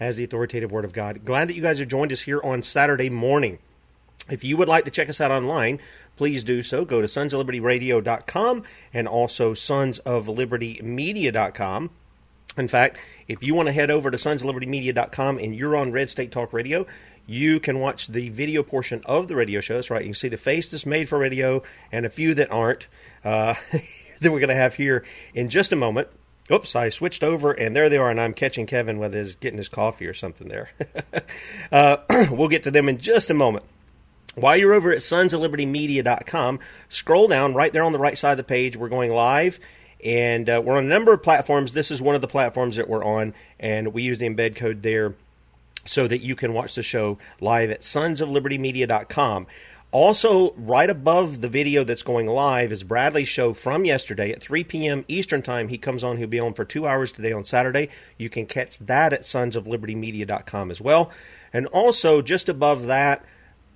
as the authoritative Word of God. Glad that you guys have joined us here on Saturday morning. If you would like to check us out online, please do so. Go to sonsoflibertyradio.com and also sonsoflibertymedia.com. In fact, if you want to head over to sonsoflibertymedia.com and you're on Red State Talk Radio, you can watch the video portion of the radio show. That's right. You can see the face that's made for radio and a few that aren't uh, that we're going to have here in just a moment. Oops, I switched over, and there they are, and I'm catching Kevin with his getting his coffee or something there. uh, we'll get to them in just a moment. While you're over at sonsoflibertymedia.com, scroll down right there on the right side of the page. We're going live, and uh, we're on a number of platforms. This is one of the platforms that we're on, and we use the embed code there so that you can watch the show live at sonsoflibertymedia.com. Also, right above the video that's going live is Bradley's show from yesterday at 3 p.m. Eastern Time. He comes on, he'll be on for two hours today on Saturday. You can catch that at sonsoflibertymedia.com as well. And also, just above that,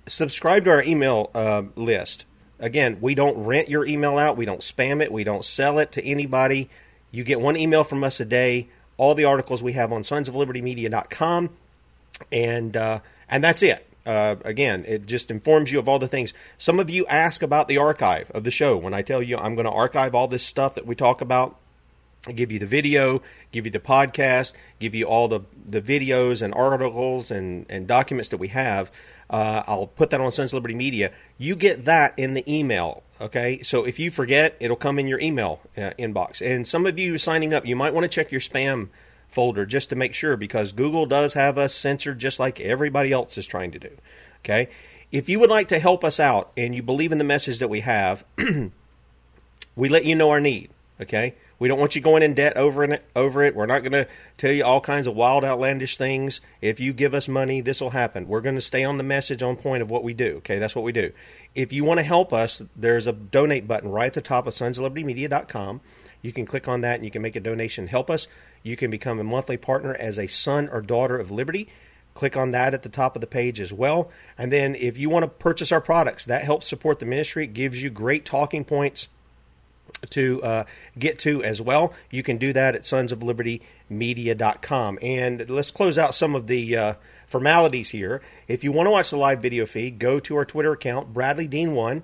subscribe to our email uh, list. Again, we don't rent your email out, we don't spam it, we don't sell it to anybody. You get one email from us a day, all the articles we have on sonsoflibertymedia.com, and, uh, and that's it uh, again, it just informs you of all the things. Some of you ask about the archive of the show. When I tell you I'm going to archive all this stuff that we talk about, I give you the video, give you the podcast, give you all the, the videos and articles and, and documents that we have. Uh, I'll put that on Sons Liberty Media. You get that in the email. Okay, so if you forget, it'll come in your email uh, inbox. And some of you signing up, you might want to check your spam folder just to make sure because Google does have us censored just like everybody else is trying to do. Okay? If you would like to help us out and you believe in the message that we have, we let you know our need. Okay? We don't want you going in debt over it. Over it. We're not going to tell you all kinds of wild, outlandish things. If you give us money, this will happen. We're going to stay on the message, on point of what we do. Okay, that's what we do. If you want to help us, there's a donate button right at the top of sonsoflibertymedia.com. You can click on that and you can make a donation. Help us. You can become a monthly partner as a son or daughter of Liberty. Click on that at the top of the page as well. And then if you want to purchase our products, that helps support the ministry. It gives you great talking points to uh, get to as well. You can do that at sonsoflibertymedia.com. And let's close out some of the uh, formalities here. If you want to watch the live video feed, go to our Twitter account, Bradley Dean One,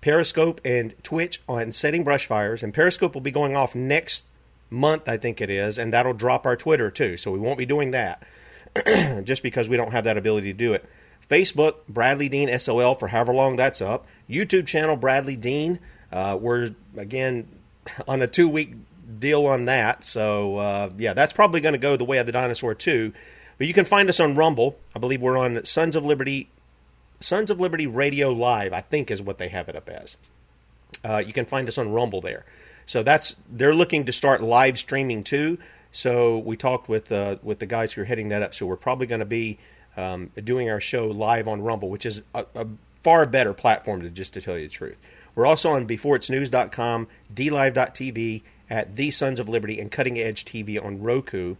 Periscope, and Twitch on Setting Brush Fires. And Periscope will be going off next month, I think it is, and that'll drop our Twitter too. So we won't be doing that just because we don't have that ability to do it. Facebook, Bradley Dean SOL for however long that's up. YouTube channel, Bradley Dean. Uh, we're, again, on a two week deal on that. So, uh, yeah, that's probably going to go the way of the dinosaur, too. But you can find us on Rumble. I believe we're on Sons of Liberty, Sons of Liberty Radio Live, I think is what they have it up as. Uh, you can find us on Rumble there. So that's they're looking to start live streaming too. So we talked with uh, with the guys who are heading that up. So we're probably going to be um, doing our show live on Rumble, which is a, a, far better platform to just to tell you the truth. We're also on beforeitsnews.com, dlive.tv, at the Sons of Liberty, and Cutting Edge TV on Roku.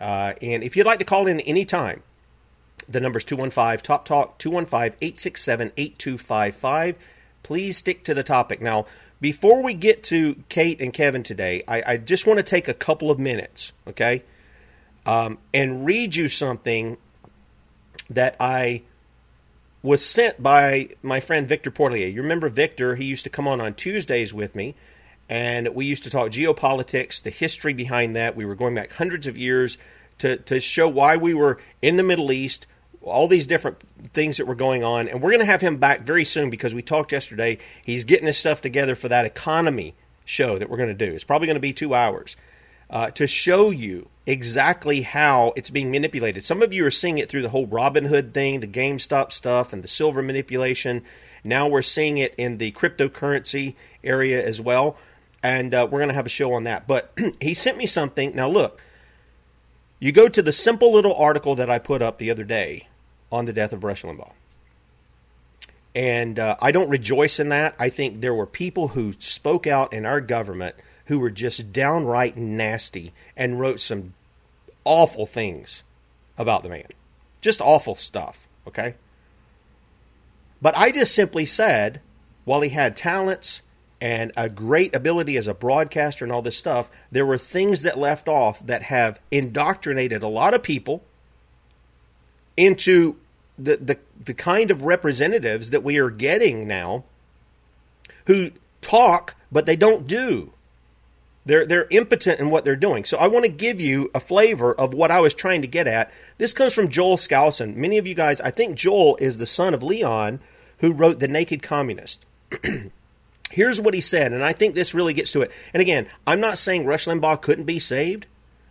Uh, and if you'd like to call in anytime, the number's 215 Top Talk, 215 867 8255. Please stick to the topic. Now, before we get to Kate and Kevin today, I, I just want to take a couple of minutes, okay, um, and read you something that I was sent by my friend Victor Porlier. You remember Victor? He used to come on on Tuesdays with me, and we used to talk geopolitics, the history behind that. We were going back hundreds of years to, to show why we were in the Middle East, all these different things that were going on. And we're going to have him back very soon because we talked yesterday. He's getting his stuff together for that economy show that we're going to do. It's probably going to be two hours uh, to show you exactly how it's being manipulated. Some of you are seeing it through the whole Robinhood thing, the GameStop stuff, and the silver manipulation. Now we're seeing it in the cryptocurrency area as well. And uh, we're going to have a show on that. But he sent me something. Now, look, you go to the simple little article that I put up the other day on the death of Rush Limbaugh. And uh, I don't rejoice in that. I think there were people who spoke out in our government who were just downright nasty and wrote some awful things about the man. Just awful stuff, okay? But I just simply said, while he had talents and a great ability as a broadcaster and all this stuff, there were things that left off that have indoctrinated a lot of people into the, the, the kind of representatives that we are getting now who talk, but they don't do. They're, they're impotent in what they're doing. So I want to give you a flavor of what I was trying to get at. This comes from Joel Skousen. Many of you guys, I think Joel is the son of Cleon, who wrote The Naked Communist. Here's what he said, and I think this really gets to it. And again, I'm not saying Rush Limbaugh couldn't be saved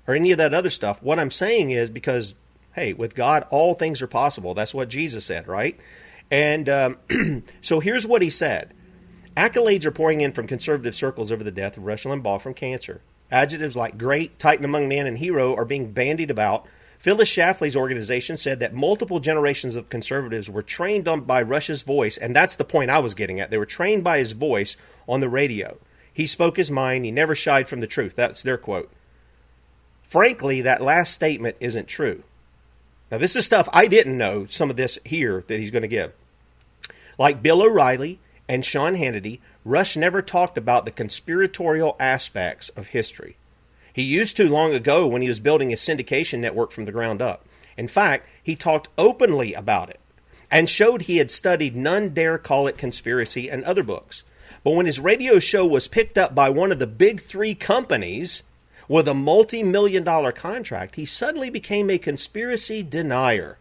or any of that other stuff. What I'm saying is because, hey, with God, all things are possible. That's what Jesus said, right? And um, so here's what he said Accolades are pouring in from conservative circles over the death of Rush Limbaugh from cancer. Adjectives like great, titan among men, and hero are being bandied about. Phyllis Schlafly's organization said that multiple generations of conservatives were trained on by Rush's voice, and that's the point I was getting at. They were trained by his voice on the radio. He spoke his mind, he never shied from the truth. That's their quote. Frankly, that last statement isn't true. Now, this is stuff I didn't know, some of this here that he's going to give. Like Bill O'Reilly, and Sean Hannity, Rush never talked about the conspiratorial aspects of history. He used to long ago when he was building his syndication network from the ground up. In fact, he talked openly about it and showed he had studied None Dare Call It Conspiracy and other books. But when his radio show was picked up by one of the big three companies with a multi million dollar contract, he suddenly became a conspiracy denier.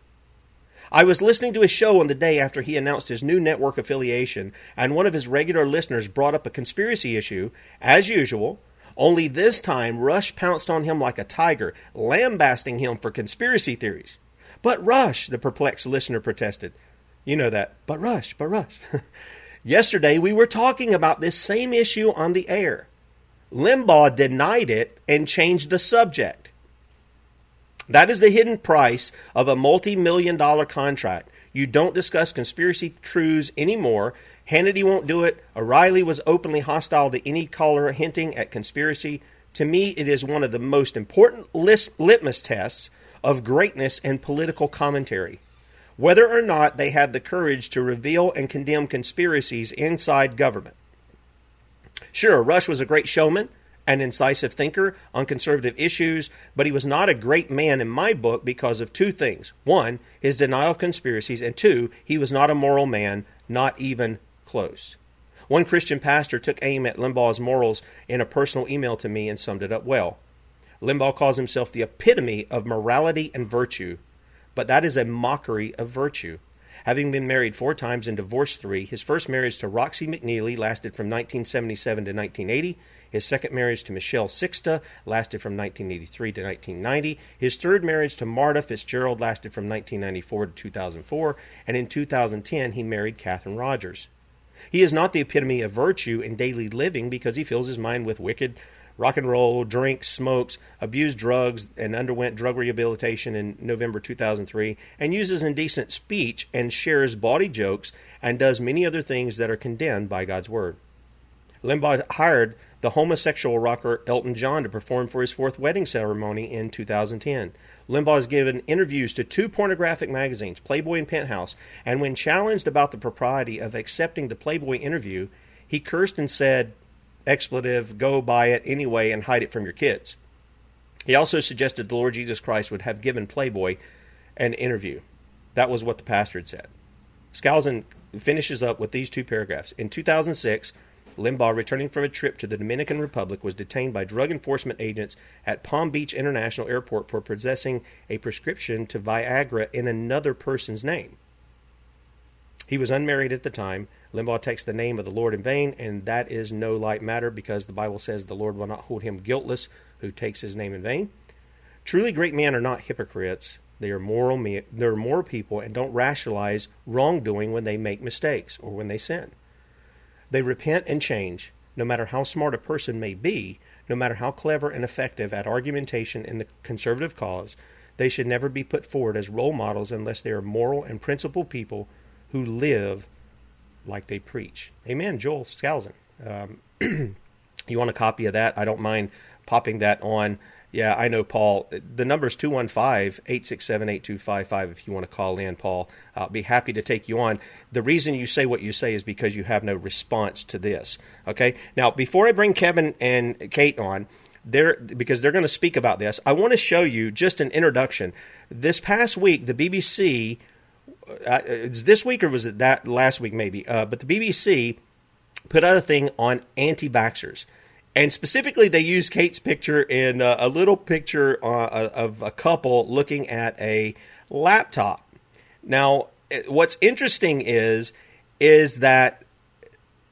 I was listening to his show on the day after he announced his new network affiliation, and one of his regular listeners brought up a conspiracy issue, as usual. Only this time, Rush pounced on him like a tiger, lambasting him for conspiracy theories. But Rush, the perplexed listener protested. You know that. But Rush, but Rush. Yesterday, we were talking about this same issue on the air. Limbaugh denied it and changed the subject. That is the hidden price of a multi million dollar contract. You don't discuss conspiracy truths anymore. Hannity won't do it. O'Reilly was openly hostile to any caller hinting at conspiracy. To me, it is one of the most important litmus tests of greatness in political commentary. Whether or not they have the courage to reveal and condemn conspiracies inside government. Sure, Rush was a great showman an incisive thinker on conservative issues, but he was not a great man in my book because of two things. One, his denial of conspiracies, and two, he was not a moral man, not even close. One Christian pastor took aim at Limbaugh's morals in a personal email to me and summed it up well. Limbaugh calls himself the epitome of morality and virtue, but that is a mockery of virtue. Having been married four times and divorced three, his first marriage to Roxy McNeely lasted from 1977 to 1980. His second marriage to Michelle Sixta lasted from 1983 to 1990. His third marriage to Marta Fitzgerald lasted from 1994 to 2004. And in 2010, he married Kathryn Rogers. He is not the epitome of virtue in daily living because he fills his mind with wicked rock and roll, drinks, smokes, abused drugs, and underwent drug rehabilitation in November 2003, and uses indecent speech and shares bawdy jokes and does many other things that are condemned by God's Word. Limbaugh hired the homosexual rocker Elton John to perform for his fourth wedding ceremony in 2010. Limbaugh has given interviews to two pornographic magazines, Playboy and Penthouse, and when challenged about the propriety of accepting the Playboy interview, he cursed and said, expletive, go buy it anyway and hide it from your kids. He also suggested the Lord Jesus Christ would have given Playboy an interview. That was what the pastor had said. Skousen finishes up with these two paragraphs. In 2006, Limbaugh, returning from a trip to the Dominican Republic, was detained by drug enforcement agents at Palm Beach International Airport for possessing a prescription to Viagra in another person's name. He was unmarried at the time. Limbaugh takes the name of the Lord in vain, and that is no light matter because the Bible says the Lord will not hold him guiltless who takes his name in vain. Truly great men are not hypocrites. They are moral. They are moral people and don't rationalize wrongdoing when they make mistakes or when they sin. They repent and change, no matter how smart a person may be, no matter how clever and effective at argumentation in the conservative cause. They should never be put forward as role models unless they are moral and principled people who live like they preach. Amen, Joel Skousen. Um, you want a copy of that? I don't mind popping that on yeah, I know, Paul. The number is 215 867 8255 if you want to call in, Paul. I'll be happy to take you on. The reason you say what you say is because you have no response to this. Okay? Now, before I bring Kevin and Kate on, they're, because they're going to speak about this, I want to show you just an introduction. This past week, the BBC, uh, it's this week or was it that last week maybe, uh, but the BBC put out a thing on anti vaxxers. And specifically, they used Kate's picture in uh, a little picture uh, of a couple looking at a laptop. Now, what's interesting is is that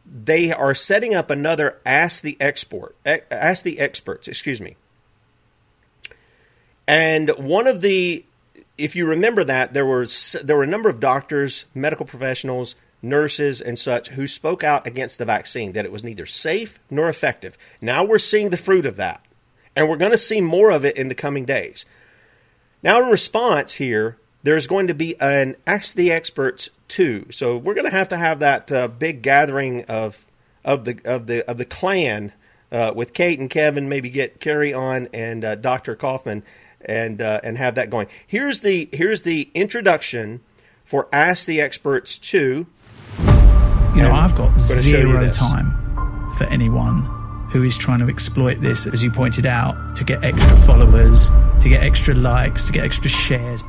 they are setting up another Ask the Export, Ask the Experts, excuse me. And one of the, if you remember that, there was there were a number of doctors, medical professionals, nurses, and such who spoke out against the vaccine, that it was neither safe nor effective. Now we're seeing the fruit of that, and we're going to see more of it in the coming days. Now, in response here, there's going to be an Ask the Experts too. So we're going to have to have that uh, big gathering of of the of the of the clan uh, with Kate and Kevin. Maybe get Carrie on and uh, Dr. Kaufman and uh, and have that going. Here's the here's the introduction for Ask the Experts two. You know, I've got zero time for anyone who is trying to exploit this, as you pointed out, to get extra followers, to get extra likes, to get extra shares.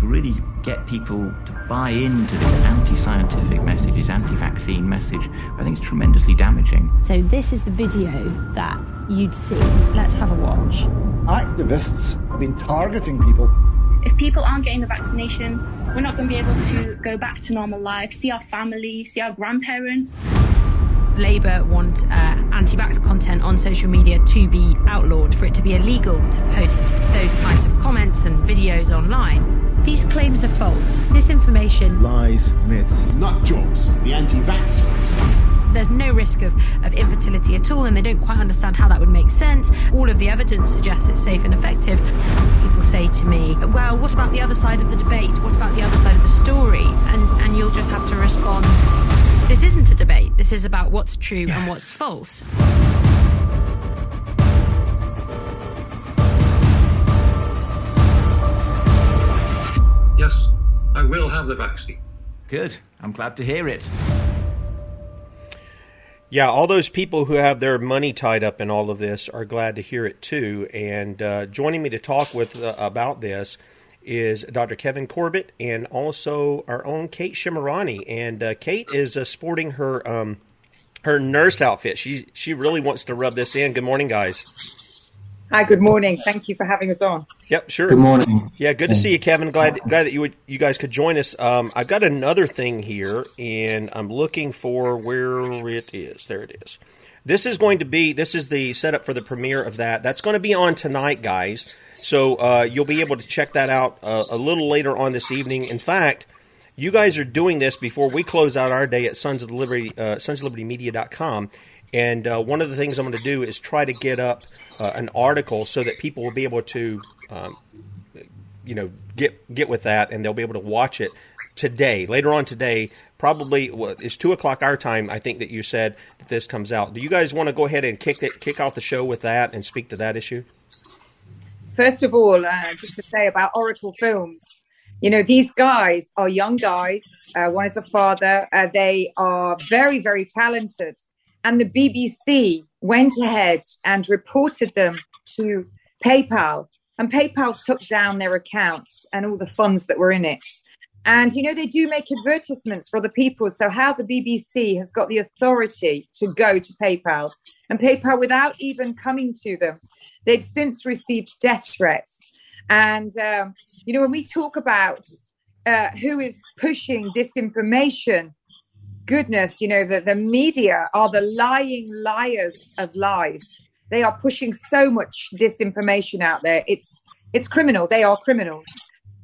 To really get people to buy into this anti scientific message, this anti vaccine message, I think it's tremendously damaging. So, this is the video that you'd see. Let's have a watch. Activists have been targeting people if people aren't getting the vaccination, we're not going to be able to go back to normal life, see our family, see our grandparents. Labour want uh, anti vax content on social media to be outlawed, for it to be illegal to post those kinds of comments and videos online. These claims are false. This information lies, myths, nut jobs, the anti vaxxers there's no risk of, of infertility at all, and they don't quite understand how that would make sense. All of the evidence suggests it's safe and effective. People say to me, well, what about the other side of the debate? What about the other side of the story? And, and you'll just have to respond, this isn't a debate. This is about what's true and what's false. Yes, I will have the vaccine. Good. I'm glad to hear it. Yeah, all those people who have their money tied up in all of this are glad to hear it too. And uh, joining me to talk with uh, about this is Dr. Kevin Corbett and also our own Kate Shemirani. And uh, Kate is uh, sporting her um, her nurse outfit. She she really wants to rub this in. Good morning, guys. Hi, good morning. Thank you for having us on. Yep, sure. Good morning. Yeah, good to see you, Kevin. Glad glad that you would you guys could join us. Um, I've got another thing here, and I'm looking for where it is. There it is. This is going to be this is the setup for the premiere of that. That's going to be on tonight, guys. So uh, you'll be able to check that out uh, a little later on this evening. In fact, you guys are doing this before we close out our day at Sons of the Liberty, uh, Media.com. And uh, one of the things I'm going to do is try to get up uh, an article so that people will be able to, um, you know, get get with that, and they'll be able to watch it today, later on today, probably well, it's two o'clock our time. I think that you said that this comes out. Do you guys want to go ahead and kick it, kick off the show with that and speak to that issue? First of all, uh, just to say about Oracle Films, you know, these guys are young guys. Uh, one is a father. Uh, they are very, very talented. And the BBC went ahead and reported them to PayPal. And PayPal took down their account and all the funds that were in it. And, you know, they do make advertisements for other people. So, how the BBC has got the authority to go to PayPal and PayPal without even coming to them, they've since received death threats. And, um, you know, when we talk about uh, who is pushing disinformation, goodness, you know, the, the media are the lying liars of lies. They are pushing so much disinformation out there. It's it's criminal. They are criminals,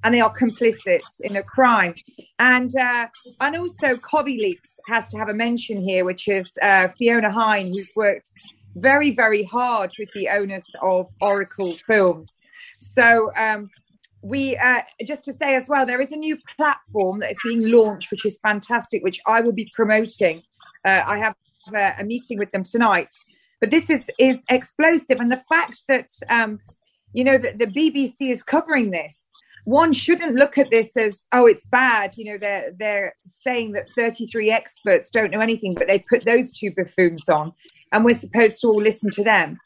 and they are complicit in a crime. And uh, and also, Leaks has to have a mention here, which is uh, Fiona Hine, who's worked very very hard with the owners of Oracle Films. So um, we uh, just to say as well, there is a new platform that is being launched, which is fantastic, which I will be promoting. Uh, I have a, a, meeting with them tonight, but this is is explosive, and the fact that um, you know that the BBC is covering this. One shouldn't look at this as oh it's bad. You know they're they're saying that 33 experts don't know anything, but they put those two buffoons on, and we're supposed to all listen to them.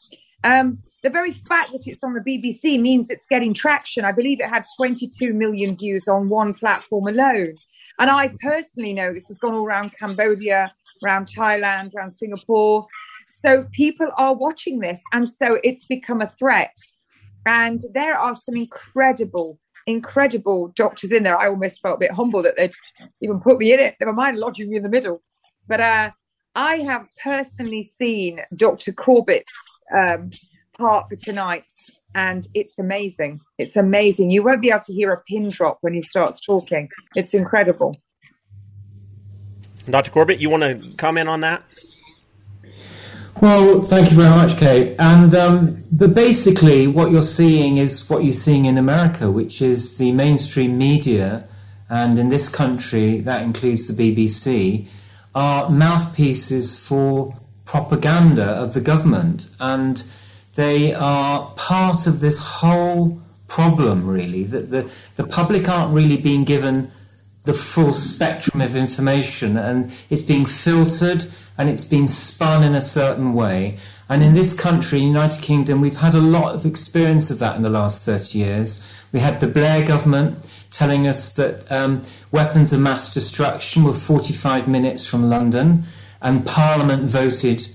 Um, the very fact that it's on the BBC means it's getting traction. I believe it had 22 million views on one platform alone. And I personally know this has gone all around Cambodia, around Thailand, around Singapore. So people are watching this. And so it's become a threat. And there are some incredible, incredible doctors in there. I almost felt a bit humble that they'd even put me in it. Never mind lodging me in the middle. But uh, I have personally seen Dr. Corbett's um, part for tonight and it's amazing. It's amazing. You won't be able to hear a pin drop when he starts talking. It's incredible. Dr. Corbett, you want to comment on that? Well, thank you very much, Kate. And um, but basically, what you're seeing is what you're seeing in America, which is the mainstream media, and in this country, that includes the BBC, are mouthpieces for propaganda of the government and they are part of this whole problem, really, that the, the public aren't really being given the full spectrum of information and it's being filtered and it's being spun in a certain way. And in this country, United Kingdom, we've had a lot of experience of that in the last 30 years. We had the Blair government telling us that um, weapons of mass destruction were 45 minutes from London, and Parliament voted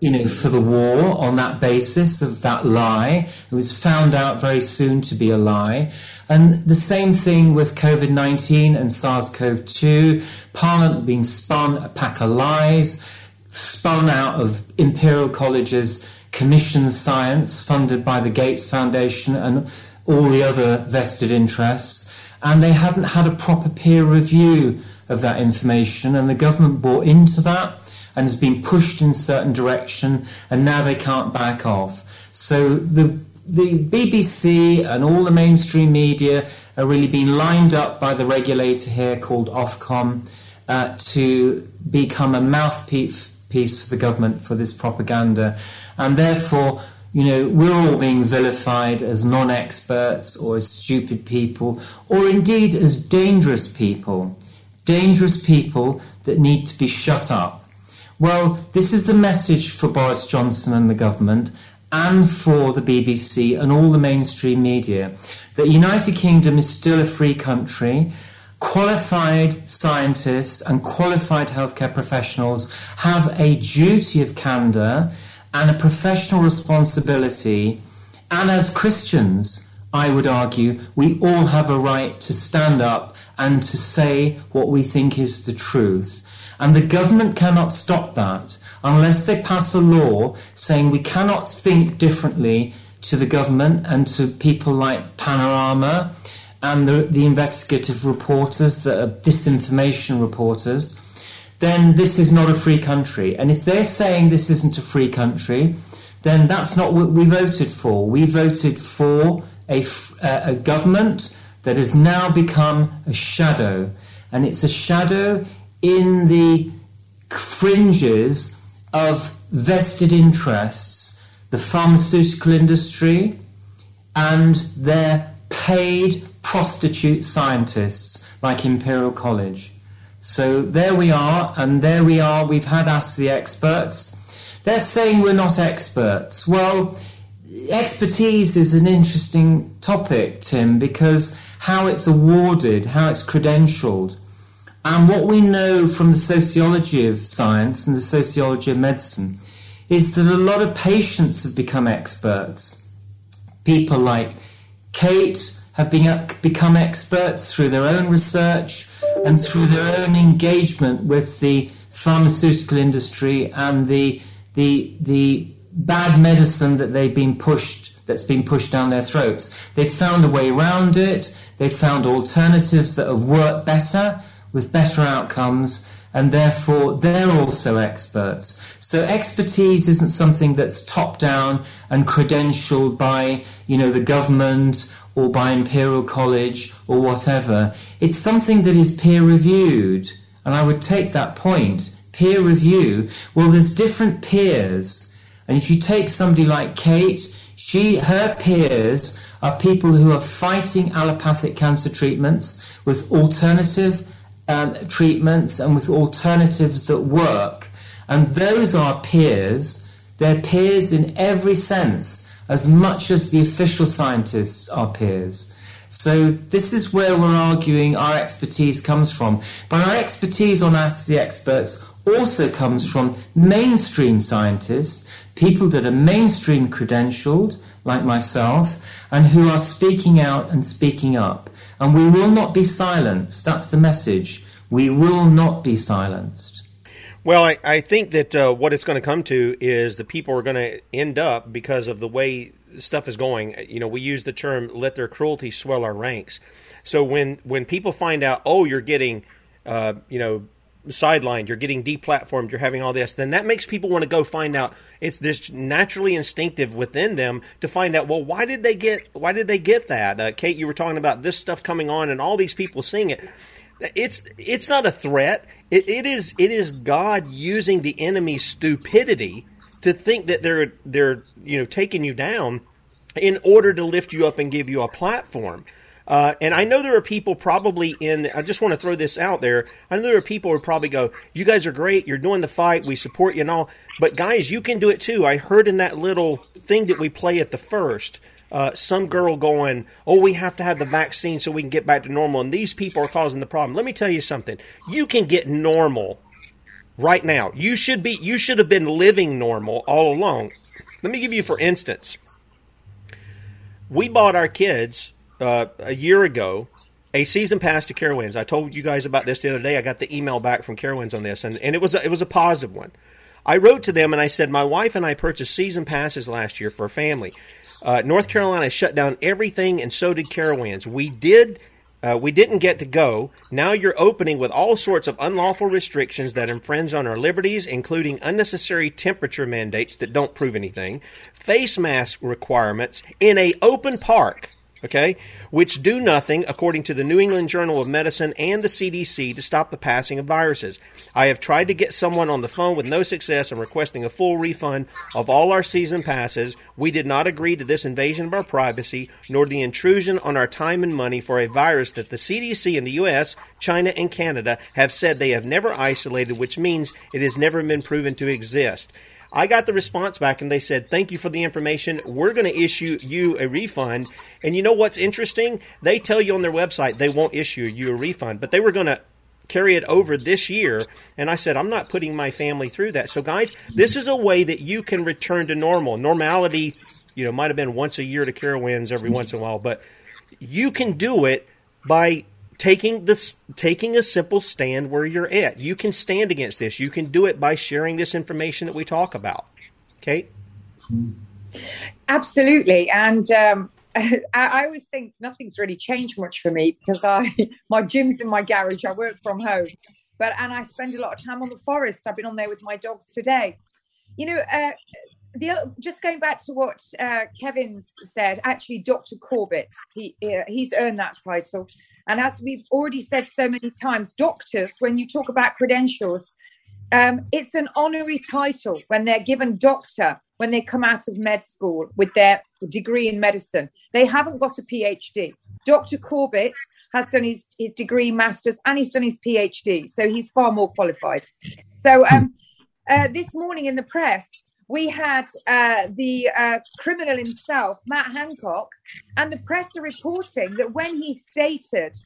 you know, for the war on that basis of that lie. It was found out very soon to be a lie. And the same thing with COVID 19 and SARS CoV 2, Parliament being spun a pack of lies, spun out of Imperial College's commission science funded by the Gates Foundation and all the other vested interests. And they hadn't had a proper peer review of that information, and the government bought into that and has been pushed in a certain direction, and now they can't back off. So the the BBC and all the mainstream media are really being lined up by the regulator here called Ofcom uh, to become a mouthpiece for the government for this propaganda, and therefore. You know, we're all being vilified as non experts or as stupid people, or indeed as dangerous people. Dangerous people that need to be shut up. Well, this is the message for Boris Johnson and the government and for the BBC and all the mainstream media that the United Kingdom is still a free country. Qualified scientists and qualified healthcare professionals have a duty of candour and a professional responsibility. And as Christians, I would argue, we all have a right to stand up and to say what we think is the truth. And the government cannot stop that unless they pass a law saying we cannot think differently to the government and to people like Panorama and the, the investigative reporters that are disinformation reporters, then this is not a free country. And if they're saying this isn't a free country, then that's not what we voted for. We voted for a, a government that has now become a shadow and it's a shadow in the fringes of vested interests, the pharmaceutical industry, and their paid prostitute scientists like Imperial College. So there we are, and there we are. We've had Ask the Experts. They're saying we're not experts. Well, expertise is an interesting topic, Tim, because how it's awarded, how it's credentialed. And what we know from the sociology of science and the sociology of medicine is that a lot of patients have become experts. People like Kate have been, uh, become experts through their own research and through their own engagement with the pharmaceutical industry and the, the, the bad medicine that they've been pushed, that's been pushed down their throats. They've found a way around it. They've found alternatives that have worked better with better outcomes and therefore they're also experts. So expertise isn't something that's top down and credentialed by, you know, the government or by Imperial College or whatever. It's something that is peer reviewed. And I would take that point. Peer review. Well, there's different peers. And if you take somebody like Kate, she, her peers are people who are fighting allopathic cancer treatments with alternative um, treatments and with alternatives that work. And those are peers. They're peers in every sense, as much as the official scientists are peers. So this is where we're arguing our expertise comes from. But our expertise on Ask the Experts also comes from mainstream scientists, people that are mainstream credentialed, like myself, and who are speaking out and speaking up. And we will not be silenced. That's the message. We will not be silenced. Well, I, I think that uh, what it's going to come to is the people are going to end up because of the way stuff is going. You know, we use the term "let their cruelty swell our ranks." So when when people find out, oh, you're getting, uh, you know, sidelined, you're getting deplatformed, you're having all this, then that makes people want to go find out. It's this naturally instinctive within them to find out. Well, why did they get? Why did they get that? Uh, Kate, you were talking about this stuff coming on, and all these people seeing it. It's it's not a threat. It, it is it is God using the enemy's stupidity to think that they're they're you know taking you down in order to lift you up and give you a platform. Uh, and I know there are people probably in, I just want to throw this out there. I know there are people who probably go, You guys are great. You're doing the fight. We support you and all. But guys, you can do it too. I heard in that little thing that we play at the first, uh, some girl going, Oh, we have to have the vaccine so we can get back to normal. And these people are causing the problem. Let me tell you something. You can get normal right now. You should be, you should have been living normal all along. Let me give you, for instance, we bought our kids uh, a year ago a season pass to Carowinds. I told you guys about this the other day. I got the email back from Carowinds on this, and, and it was a, it was a positive one. I wrote to them and I said, My wife and I purchased season passes last year for a family. Uh, North Carolina shut down everything, and so did Carowinds. We did. Uh, we didn't get to go. Now you're opening with all sorts of unlawful restrictions that infringe on our liberties, including unnecessary temperature mandates that don't prove anything, face mask requirements in a open park okay, which do nothing, according to the New England Journal of Medicine and the CDC, to stop the passing of viruses. I have tried to get someone on the phone with no success and requesting a full refund of all our season passes. We did not agree to this invasion of our privacy, nor the intrusion on our time and money for a virus that the CDC in the US, China, and Canada have said they have never isolated, which means it has never been proven to exist. I got the response back and they said, Thank you for the information. We're going to issue you a refund. And you know what's interesting? They tell you on their website they won't issue you a refund, but they were going to carry it over this year. And I said, I'm not putting my family through that. So, guys, this is a way that you can return to normal. Normality, you know, might have been once a year to Carowinds every once in a while, but you can do it by taking this taking a simple stand where you're at. You can stand against this. You can do it by sharing this information that we talk about. Kate? Absolutely. And um, I, I always think nothing's really changed much for me because I my gym's in my garage. I work from home, but and I spend a lot of time on the forest. I've been on there with my dogs today. you know, uh, the, just going back to what uh, Kevin's said, actually, Dr. Corbett, he, uh, he's earned that title. And as we've already said so many times, doctors, when you talk about credentials, um, it's an honorary title when they're given doctor when they come out of med school with their degree in medicine. They haven't got a PhD. Dr. Corbett has done his, his degree, master's, and he's done his PhD. So he's far more qualified. So um, uh, this morning in the press, we had uh, the uh, criminal himself, Matt Hancock, and the press are reporting that when he stated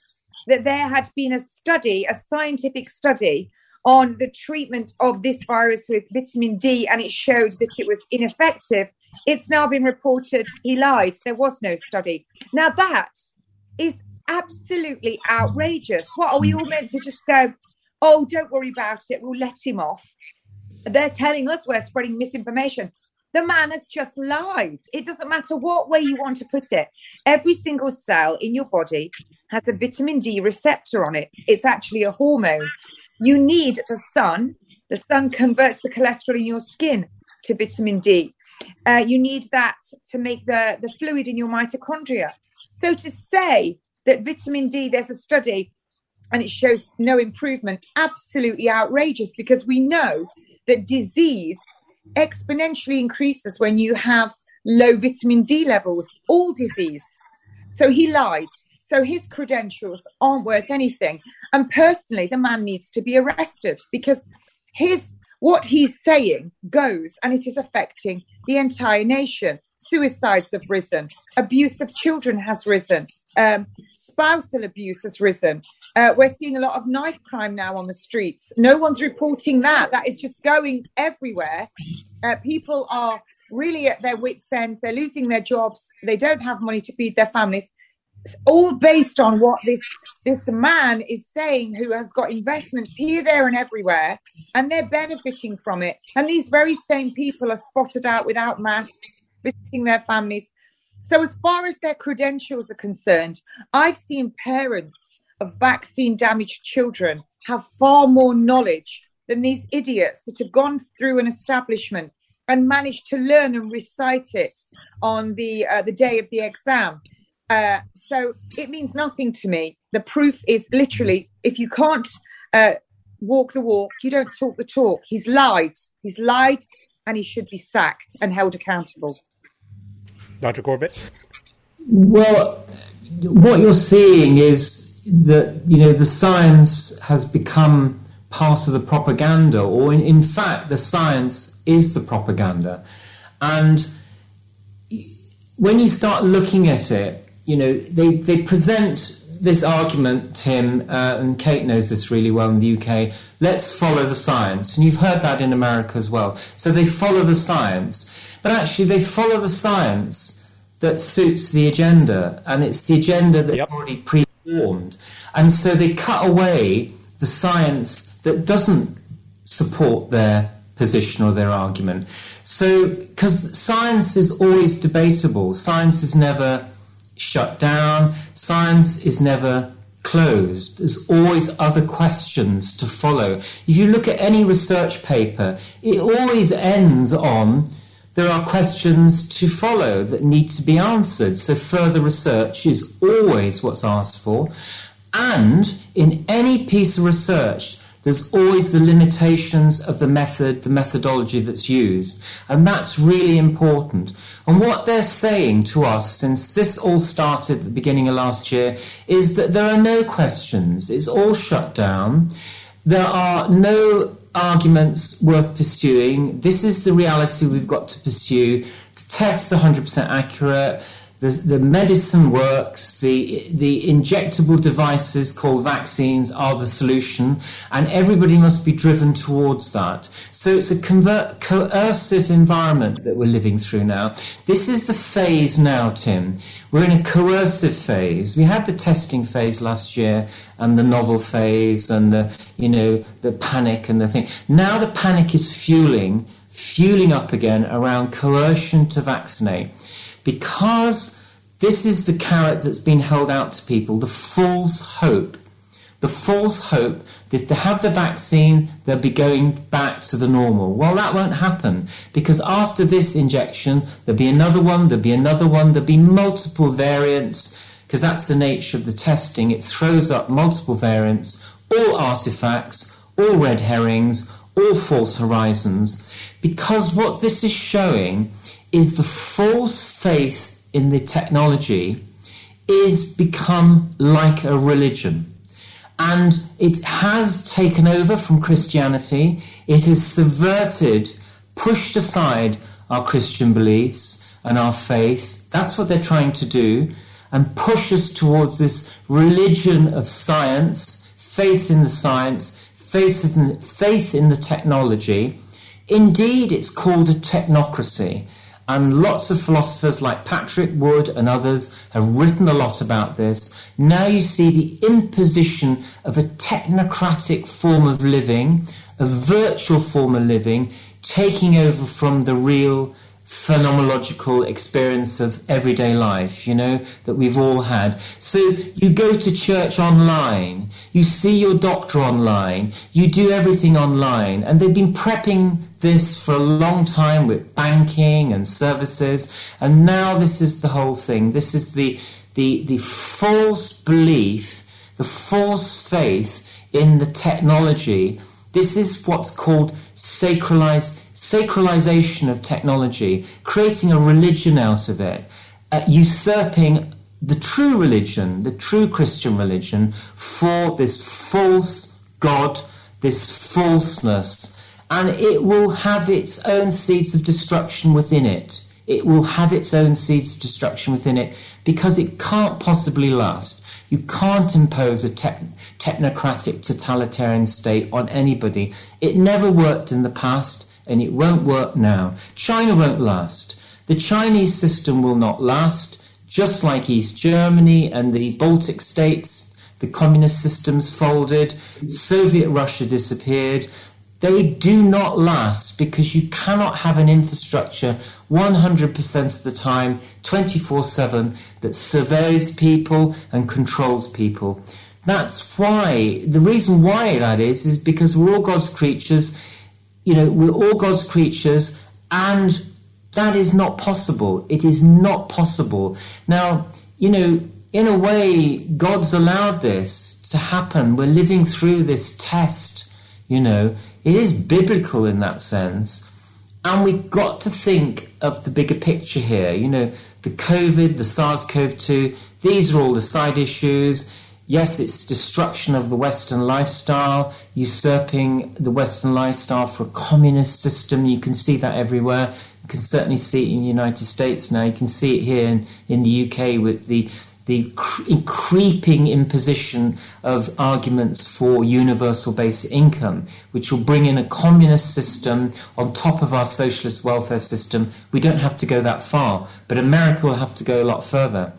that there had been a study, a scientific study on the treatment of this virus with vitamin D, and it showed that it was ineffective, it's now been reported he lied. There was no study. Now, that is absolutely outrageous. What are we all meant to just go, oh, don't worry about it, we'll let him off? They're telling us we're spreading misinformation. The man has just lied. It doesn't matter what way you want to put it. Every single cell in your body has a vitamin D receptor on it. It's actually a hormone. You need the sun. The sun converts the cholesterol in your skin to vitamin D. Uh, you need that to make the, the fluid in your mitochondria. So to say that vitamin D, there's a study and it shows no improvement, absolutely outrageous because we know that disease exponentially increases when you have low vitamin D levels, all disease. So he lied. So his credentials aren't worth anything. And personally, the man needs to be arrested because his what he's saying goes and it is affecting the entire nation. Suicides have risen, abuse of children has risen, um, spousal abuse has risen. Uh, we're seeing a lot of knife crime now on the streets. No one's reporting that. That is just going everywhere. Uh, people are really at their wits' end. They're losing their jobs. They don't have money to feed their families It's all based on what this this man is saying who has got investments here there and everywhere and they're benefiting from it and these very same people are spotted out without masks visiting their families so as far as their credentials are concerned i've seen parents of vaccine damaged children have far more knowledge than these idiots that have gone through an establishment and managed to learn and recite it on the uh, the day of the exam uh, so it means nothing to me. The proof is literally if you can't uh, walk the walk, you don't talk the talk. He's lied. He's lied and he should be sacked and held accountable. Dr. Corbett? Well, what you're seeing is that, you know, the science has become part of the propaganda, or in, in fact, the science is the propaganda. And when you start looking at it, you know, they, they present this argument, Tim, uh, and Kate knows this really well in the UK. Let's follow the science. And you've heard that in America as well. So they follow the science. But actually, they follow the science that suits the agenda. And it's the agenda that's yep. already pre-formed. And so they cut away the science that doesn't support their position or their argument. So, because science is always debatable, science is never shut down. Science is never closed. There's always other questions to follow. If you look at any research paper, it always ends on there are questions to follow that need to be answered. So further research is always what's asked for. And in any piece of research, there's always the limitations of the method, the methodology that's used. And that's really important. And what they're saying to us since this all started at the beginning of last year is that there are no questions. It's all shut down. There are no arguments worth pursuing. This is the reality we've got to pursue. The test's 100% accurate the, the medicine works, the, the injectable devices called vaccines are the solution, and everybody must be driven towards that. So it's a convert, coercive environment that we're living through now. This is the phase now, Tim. We're in a coercive phase. We had the testing phase last year and the novel phase and the, you know, the panic and the thing. Now the panic is fueling, fueling up again around coercion to vaccinate because this is the carrot that's been held out to people, the false hope the false hope that if they have the vaccine, they'll be going back to the normal. Well, that won't happen because after this injection, there'll be another one, there'll be another one, there'll be multiple variants because that's the nature of the testing. It throws up multiple variants, all artifacts, all red herrings, all false horizons. Because what this is showing is the false faith in the technology is become like a religion and it has taken over from Christianity. It has subverted, pushed aside our Christian beliefs and our faith. That's what they're trying to do, and push us towards this religion of science, faith in the science, faith in, faith in the technology. Indeed, it's called a technocracy. And lots of philosophers like Patrick Wood and others have written a lot about this. Now you see the imposition of a technocratic form of living, a virtual form of living, taking over from the real phenomenological experience of everyday life, you know, that we've all had. So you go to church online, you see your doctor online, you do everything online, and they've been prepping this for a long time with banking and services, and now this is the whole thing. This is the the the false belief, the false faith in the technology. This is what's called sacralized sacralization of technology, creating a religion out of it, uh, usurping the true religion, the true Christian religion, for this false God, this falseness and it will have its own seeds of destruction within it. It will have its own seeds of destruction within it because it can't possibly last. You can't impose a te- technocratic totalitarian state on anybody. It never worked in the past and it won't work now. China won't last. The Chinese system will not last, just like East Germany and the Baltic states. The communist systems folded, Soviet Russia disappeared, they do not last because you cannot have an infrastructure 100% of the time, 24 7, that surveys people and controls people. That's why, the reason why that is, is because we're all God's creatures, you know, we're all God's creatures, and that is not possible. It is not possible. Now, you know, in a way, God's allowed this to happen. We're living through this test, you know, it is biblical in that sense. And we've got to think of the bigger picture here. You know, the COVID, the SARS CoV 2, these are all the side issues. Yes, it's destruction of the Western lifestyle, usurping the Western lifestyle for a communist system. You can see that everywhere. You can certainly see it in the United States now. You can see it here in, in the UK with the the creeping imposition of arguments for universal basic income, which will bring in a communist system on top of our socialist welfare system. We don't have to go that far, but America will have to go a lot further.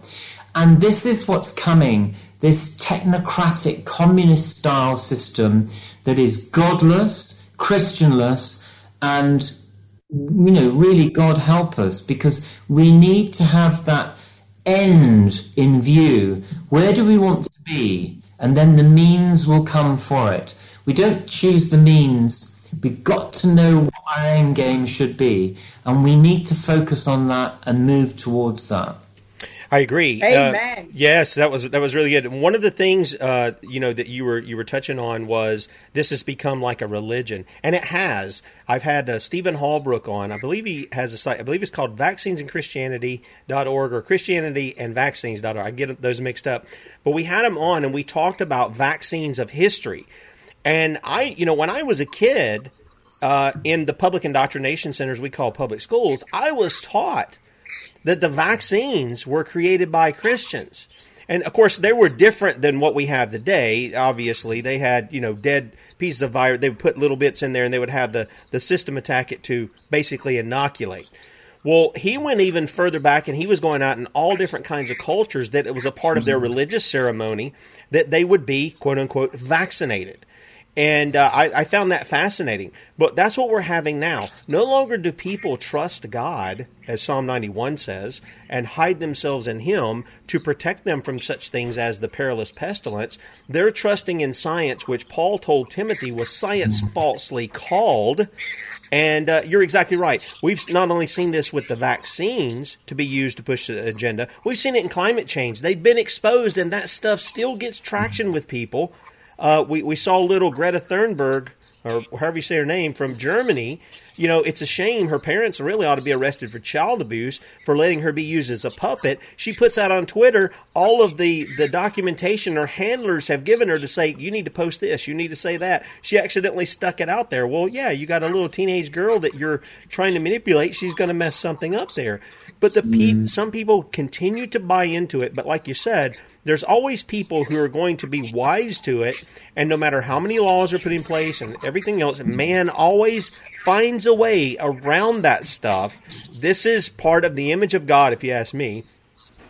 And this is what's coming this technocratic communist style system that is godless, Christianless, and you know, really, God help us because we need to have that end in view. Where do we want to be? And then the means will come for it. We don't choose the means. We've got to know what our end game should be. And we need to focus on that and move towards that. I agree. Uh, Amen. Uh, yes, that was that was really good. one of the things uh, you know that you were you were touching on was this has become like a religion, and it has. I've had uh, Stephen Halbrook on. I believe he has a site. I believe it's called vaccinesinchristianity.org or Christianity and christianityandvaccines.org. I get those mixed up. But we had him on, and we talked about vaccines of history. And I, you know, when I was a kid, uh, in the public indoctrination centers we call public schools, I was taught that the vaccines were created by Christians. And of course, they were different than what we have today. Obviously, they had you know dead pieces of virus. They would put little bits in there, and they would have the the system attack it to basically inoculate. Well, he went even further back, and he was going out in all different kinds of cultures that it was a part of their mm-hmm. religious ceremony that they would be quote unquote vaccinated. And uh, I, I, found that fascinating. But that's what we're having now. No longer do people trust God, as Psalm 91 says, and hide themselves in Him to protect them from such things as the perilous pestilence. They're trusting in science, which Paul told Timothy was science falsely called. And uh, you're exactly right. We've not only seen this with the vaccines to be used to push the agenda, we've seen it in climate change. They've been exposed, and that stuff still gets traction with people uh, we, we saw little Greta Thunberg, or however you say her name, from Germany. You know, it's a shame. Her parents really ought to be arrested for child abuse for letting her be used as a puppet. She puts out on Twitter all of the, the documentation her handlers have given her to say, you need to post this, you need to say that. She accidentally stuck it out there. Well, yeah, you got a little teenage girl that you're trying to manipulate. She's going to mess something up there. But the pe- mm. some people continue to buy into it. But like you said, there's always people who are going to be wise to it. And no matter how many laws are put in place and everything else, man always finds a way around that stuff. This is part of the image of God, if you ask me,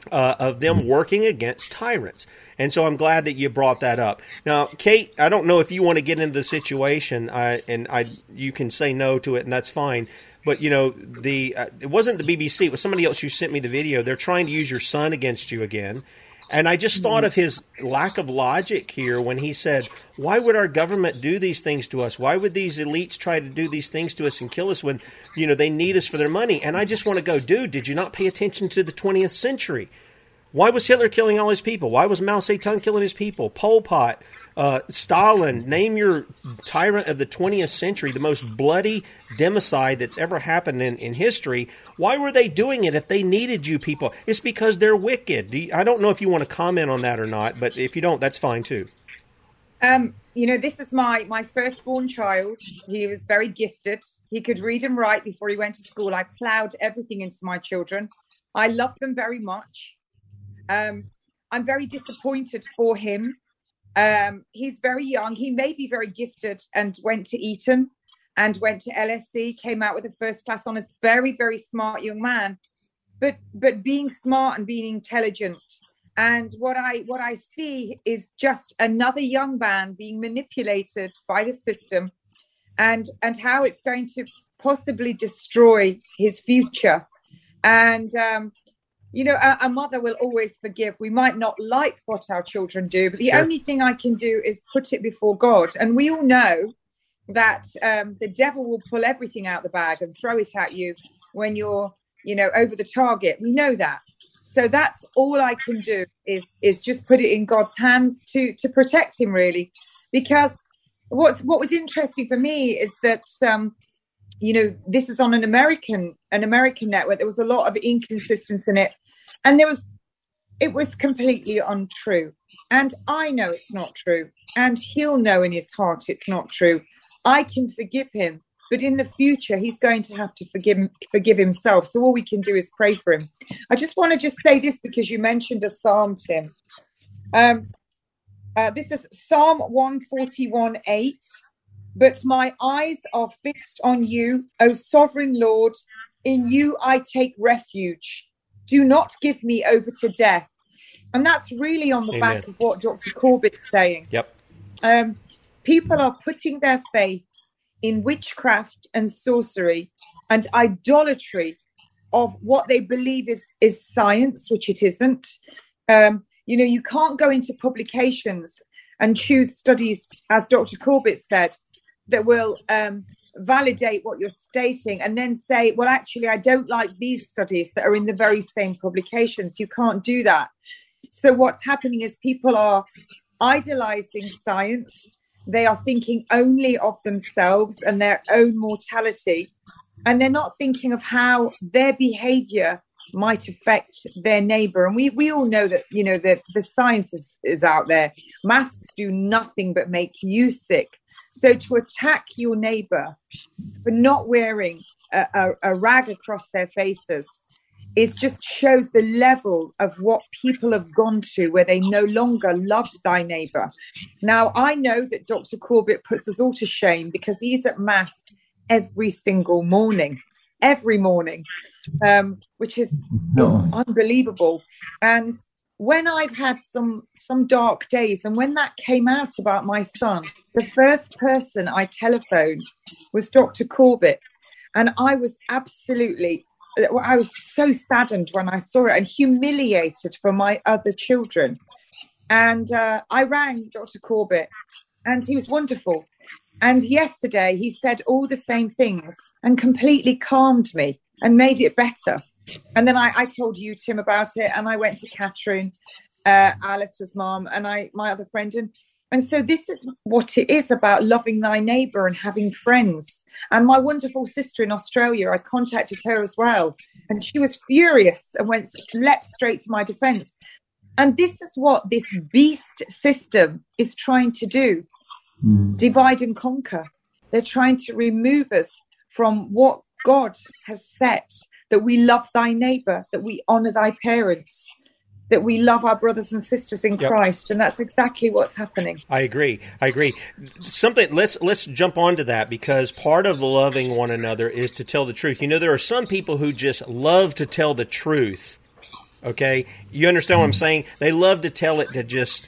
uh, of them working against tyrants. And so I'm glad that you brought that up. Now, Kate, I don't know if you want to get into the situation, I, and I you can say no to it, and that's fine. But you know, the uh, it wasn't the BBC; it was somebody else who sent me the video. They're trying to use your son against you again. And I just thought of his lack of logic here when he said, Why would our government do these things to us? Why would these elites try to do these things to us and kill us when, you know, they need us for their money? And I just want to go, dude, did you not pay attention to the 20th century? Why was Hitler killing all his people? Why was Mao Zedong killing his people? Pol Pot, uh, Stalin, name your tyrant of the 20th century, the most bloody democide that's ever happened in, in history. Why were they doing it if they needed you people? It's because they're wicked. Do you, I don't know if you want to comment on that or not, but if you don't, that's fine too. Um, you know, this is my my firstborn child. He was very gifted. He could read and write before he went to school. I plowed everything into my children. I love them very much. Um, I'm very disappointed for him um, he's very young. He may be very gifted and went to Eton and went to LSE, came out with a first class honors. Very, very smart young man. But but being smart and being intelligent. And what I what I see is just another young man being manipulated by the system and and how it's going to possibly destroy his future. And um, you know, a, a, mother will always forgive. We might not like what our children do, but the sure. only thing I can do is put it before God. And we all know that um, the devil will pull everything out the bag and throw it at you when you're, you know, over the target. We know that. So that's all I can do is is just put it in God's hands to to protect him really, because what what was interesting for me is that um, you know this is on an american an american network. There was a lot of inconsistency in it. And there was it was completely untrue. And i know it's not true. And he'll know in his heart it's not true. I can forgive him but in the future he's going to have to forgive forgive himself. So all we can do is pray for him. I just want to just say this because you mentioned a psalm tim. Um, uh, this is psalm 141 8 but my eyes are fixed on you, O sovereign Lord. In you I take refuge. Do not give me over to death. And that's really on the Amen. back of what Dr. Corbett's saying. Yep. Um, people are putting their faith in witchcraft and sorcery and idolatry of what they believe is is science, which it isn't. Um, you know, you can't go into publications and choose studies, as Dr. Corbett said, that will um, validate what you're stating and then say, well, actually, I don't like these studies that are in the very same publications. You can't do that. So, what's happening is people are idolizing science, they are thinking only of themselves and their own mortality, and they're not thinking of how their behavior might affect their neighbor and we we all know that you know that the science is, is out there masks do nothing but make you sick so to attack your neighbor for not wearing a, a, a rag across their faces it just shows the level of what people have gone to where they no longer love thy neighbor. Now, I know that Dr. Corbett puts us all to shame because he's at Mass every single morning every morning, um, which is, no. is unbelievable. And when I've had some some dark days, and when that came out about my son, the first person I telephoned was Dr. Corbett, and I was absolutely, I was so saddened when I saw it and humiliated for my other children. And uh, I rang Dr. Corbett, and he was wonderful. And yesterday he said all the same things and completely calmed me and made it better. And then I, I told you, Tim, about it, and I went to Catherine, uh, Alistair's mom, and I, my other friend, and and so this is what it is about loving thy neighbour and having friends. And my wonderful sister in Australia, I contacted her as well, and she was furious and went leapt straight to my defence. And this is what this beast system is trying to do: mm. divide and conquer. They're trying to remove us from what God has set that we love thy neighbor, that we honor thy parents, that we love our brothers and sisters in yep. Christ, and that's exactly what's happening. I agree. I agree. Something let's let's jump onto that because part of loving one another is to tell the truth. You know, there are some people who just love to tell the truth. Okay, you understand what I'm saying? They love to tell it to just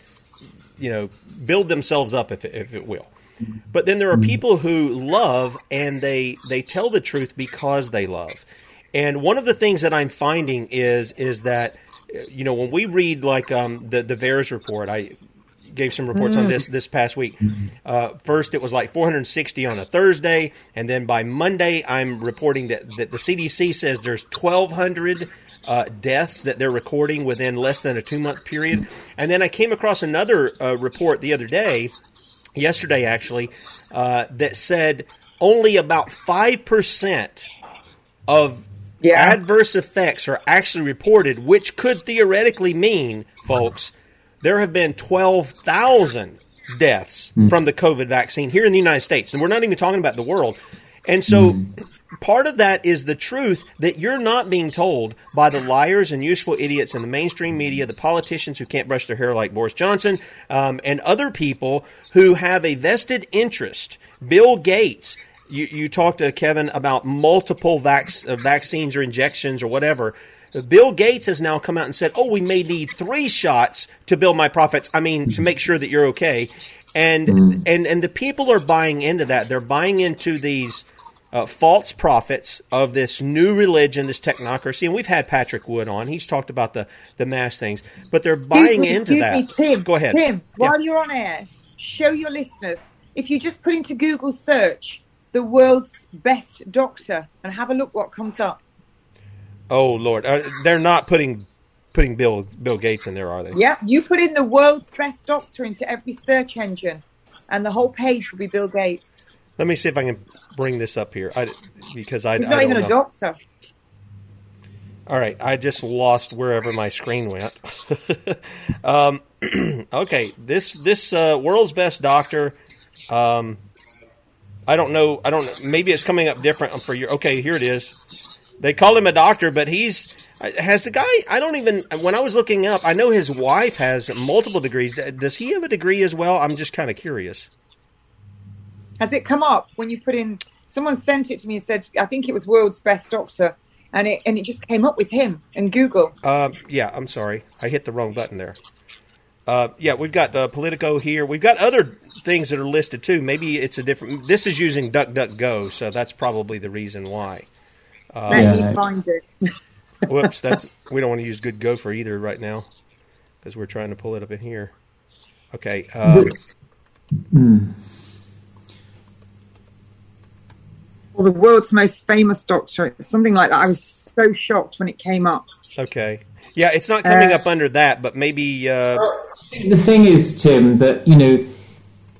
you know build themselves up, if if it will. But then there are people who love and they they tell the truth because they love. And one of the things that I'm finding is is that you know when we read like um, the the VAERS report, I gave some reports mm. on this this past week. Uh, first, it was like 460 on a Thursday, and then by Monday, I'm reporting that that the CDC says there's 1,200. Uh, deaths that they're recording within less than a two month period. And then I came across another uh, report the other day, yesterday actually, uh, that said only about 5% of yeah. adverse effects are actually reported, which could theoretically mean, folks, there have been 12,000 deaths mm. from the COVID vaccine here in the United States. And we're not even talking about the world. And so mm. Part of that is the truth that you're not being told by the liars and useful idiots in the mainstream media, the politicians who can't brush their hair like Boris Johnson, um, and other people who have a vested interest. Bill Gates you, you talked to Kevin about multiple vac- uh, vaccines or injections or whatever. Bill Gates has now come out and said, "Oh, we may need three shots to build my profits. I mean, to make sure that you're okay." And mm. and and the people are buying into that. They're buying into these uh, false prophets of this new religion, this technocracy. And we've had Patrick Wood on. He's talked about the the mass things, but they're buying excuse into me, that. Me, Tim, Go ahead, Tim. While yeah. you're on air, show your listeners if you just put into Google search the world's best doctor and have a look what comes up. Oh Lord, uh, they're not putting putting Bill Bill Gates in there, are they? Yeah, you put in the world's best doctor into every search engine, and the whole page will be Bill Gates. Let me see if I can bring this up here, I, because I he's not I even know. a doctor. All right, I just lost wherever my screen went. um, okay, this this uh, world's best doctor. Um, I don't know. I don't. Maybe it's coming up different for your. Okay, here it is. They call him a doctor, but he's has the guy. I don't even. When I was looking up, I know his wife has multiple degrees. Does he have a degree as well? I'm just kind of curious. Has it come up when you put in? Someone sent it to me and said, I think it was world's best doctor, and it and it just came up with him and Google. Uh, yeah, I'm sorry, I hit the wrong button there. Uh, yeah, we've got uh, Politico here. We've got other things that are listed too. Maybe it's a different. This is using DuckDuckGo, so that's probably the reason why. Uh, Let me find it. whoops, that's we don't want to use good Gopher either right now because we're trying to pull it up in here. Okay. Um, mm. Well, the world's most famous doctor, something like that. I was so shocked when it came up. Okay. Yeah, it's not coming uh, up under that, but maybe. Uh... The thing is, Tim, that you know,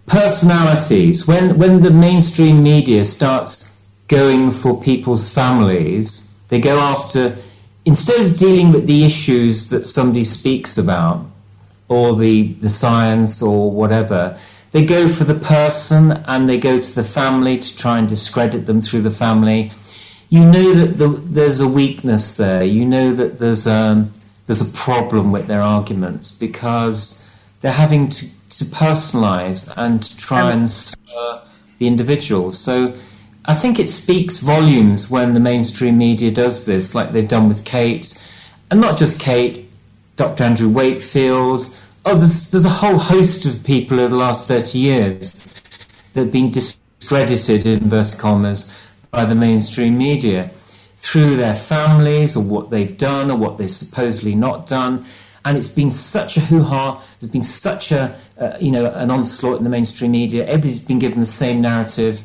personalities. When when the mainstream media starts going for people's families, they go after instead of dealing with the issues that somebody speaks about, or the the science or whatever. They go for the person and they go to the family to try and discredit them through the family you know that the, there's a weakness there. You know that there's um, there's a problem with their arguments because they're having to, to personalize and to try and stir the individuals. So I think it speaks volumes when the mainstream media does this, like they've done with Kate, and not just Kate, Dr. Andrew Wakefield. Oh, there's, there's a whole host of people over the last 30 years that have been discredited, in inverted commas, by the mainstream media through their families or what they've done or what they've supposedly not done. And it's been such a hoo ha. There's been such a, uh, you know, an onslaught in the mainstream media. Everybody's been given the same narrative,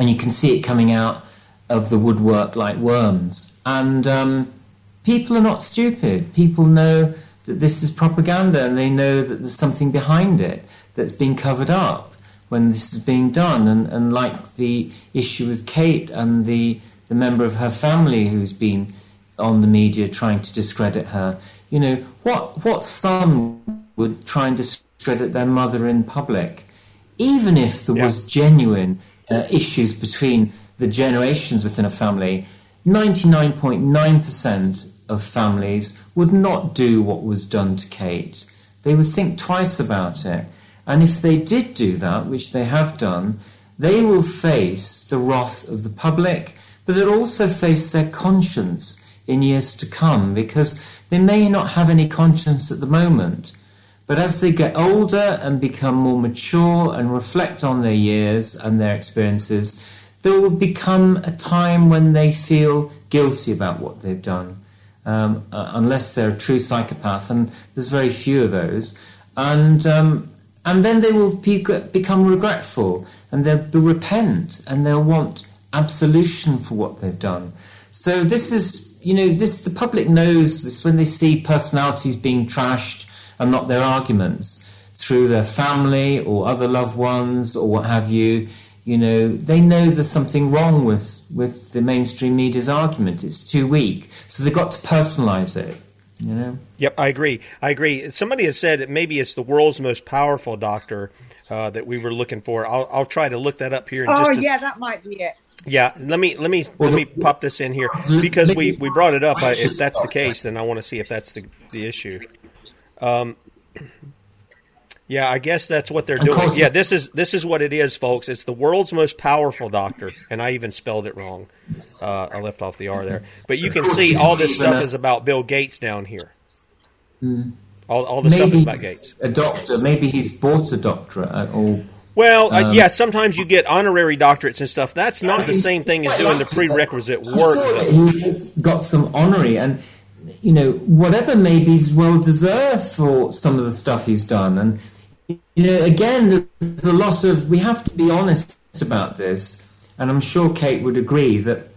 and you can see it coming out of the woodwork like worms. And um, people are not stupid. People know that this is propaganda, and they know that there's something behind it that's being covered up when this is being done. And, and like the issue with Kate and the the member of her family who's been on the media trying to discredit her. You know, what, what son would try and discredit their mother in public? Even if there yeah. was genuine uh, issues between the generations within a family, 99.9% of families would not do what was done to Kate. They would think twice about it. And if they did do that, which they have done, they will face the wrath of the public but they'll also face their conscience in years to come because they may not have any conscience at the moment. But as they get older and become more mature and reflect on their years and their experiences, there will become a time when they feel guilty about what they've done, um, uh, unless they're a true psychopath, and there's very few of those. And um, and then they will be, become regretful, and they'll repent, and they'll want absolution for what they've done. So this is, you know, this the public knows this when they see personalities being trashed and not their arguments through their family or other loved ones or what have you. You know, they know there's something wrong with with the mainstream media's argument. It's too weak, so they've got to personalize it. You know. Yep, I agree. I agree. Somebody has said that maybe it's the world's most powerful doctor uh, that we were looking for. I'll, I'll try to look that up here. In oh just a, yeah, that might be it. Yeah, let me let me let me pop this in here because we, we brought it up. if that's the case, then I want to see if that's the the issue. Um, yeah, I guess that's what they're doing. Yeah, this is this is what it is, folks. It's the world's most powerful doctor, and I even spelled it wrong. Uh, I left off the R there, but you can see all this stuff is about Bill Gates down here. Hmm. All, all the maybe stuff is about Gates. A doctor, maybe he's bought a doctorate or well, uh, um, uh, yeah, sometimes you get honorary doctorates and stuff. That's not the same thing as doing the prerequisite work. He has got some honorary, and you know, whatever maybe is well deserved for some of the stuff he's done. And you know, again, there's a lot of. We have to be honest about this, and I'm sure Kate would agree that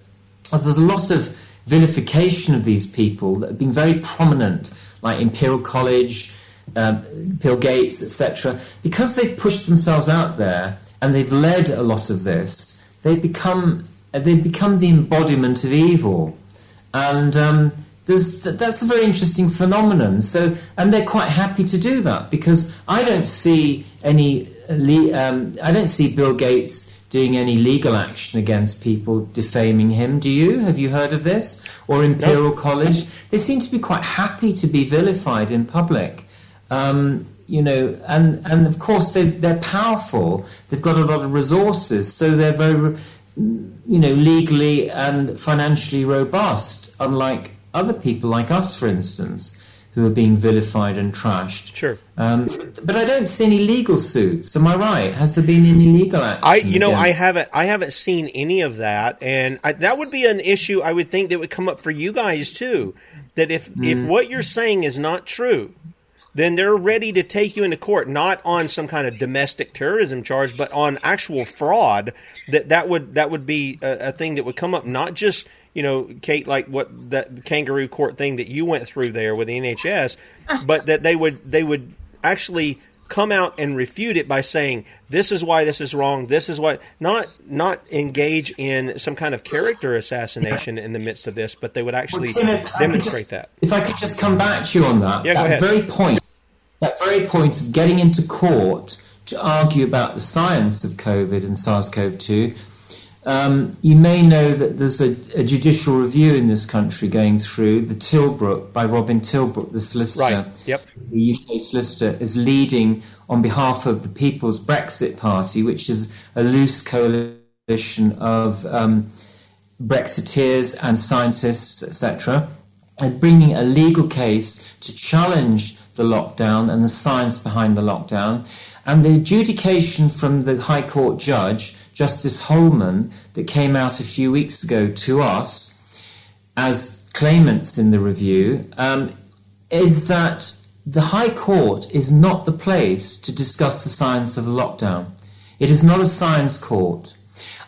there's a lot of vilification of these people that have been very prominent, like Imperial College um, Bill Gates, etc., because they've pushed themselves out there and they've led a lot of this, they've become they've become the embodiment of evil, and um, that's a very interesting phenomenon. So, and they're quite happy to do that because I don't see any um, I don't see Bill Gates doing any legal action against people defaming him. Do you? Have you heard of this? Or Imperial College? They seem to be quite happy to be vilified in public. Um, you know, and, and of course they, they're powerful. They've got a lot of resources, so they're very, you know, legally and financially robust. Unlike other people like us, for instance, who are being vilified and trashed. Sure. Um, but I don't see any legal suits. Am I right? Has there been any legal action? I, you know, I haven't. I haven't seen any of that, and I, that would be an issue. I would think that would come up for you guys too. That if mm. if what you're saying is not true, then they're ready to take you into court, not on some kind of domestic terrorism charge, but on actual fraud. That that would that would be a, a thing that would come up, not just you know, Kate, like what that kangaroo court thing that you went through there with the NHS, but that they would they would actually come out and refute it by saying this is why this is wrong this is what not not engage in some kind of character assassination in the midst of this but they would actually well, Tim, demonstrate just, that if i could just come back to you on that yeah, that very point that very point of getting into court to argue about the science of covid and sars-cov-2 um, you may know that there's a, a, judicial review in this country going through. The Tilbrook by Robin Tilbrook, the solicitor, right. yep. the UK solicitor, is leading on behalf of the People's Brexit Party, which is a loose coalition of um, Brexiteers and scientists, etc. And bringing a legal case to challenge the lockdown and the science behind the lockdown. And the adjudication from the High Court judge, Justice Holman, that came out a few weeks ago to us as claimants in the review, um, is that the High Court is not the place to discuss the science of the lockdown. It is not a science court.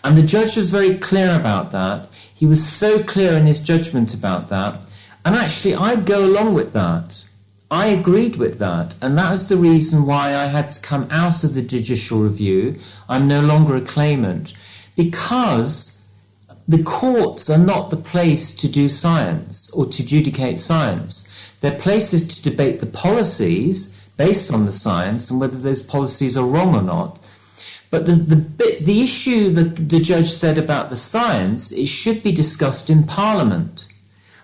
And the judge was very clear about that. He was so clear in his judgment about that. And actually, I'd go along with that. I agreed with that. And that was the reason why I had to come out of the judicial review. I'm no longer a claimant. Because the courts are not the place to do science or to adjudicate science. They're places to debate the policies based on the science and whether those policies are wrong or not. But the, the, bit, the issue that the judge said about the science, it should be discussed in Parliament.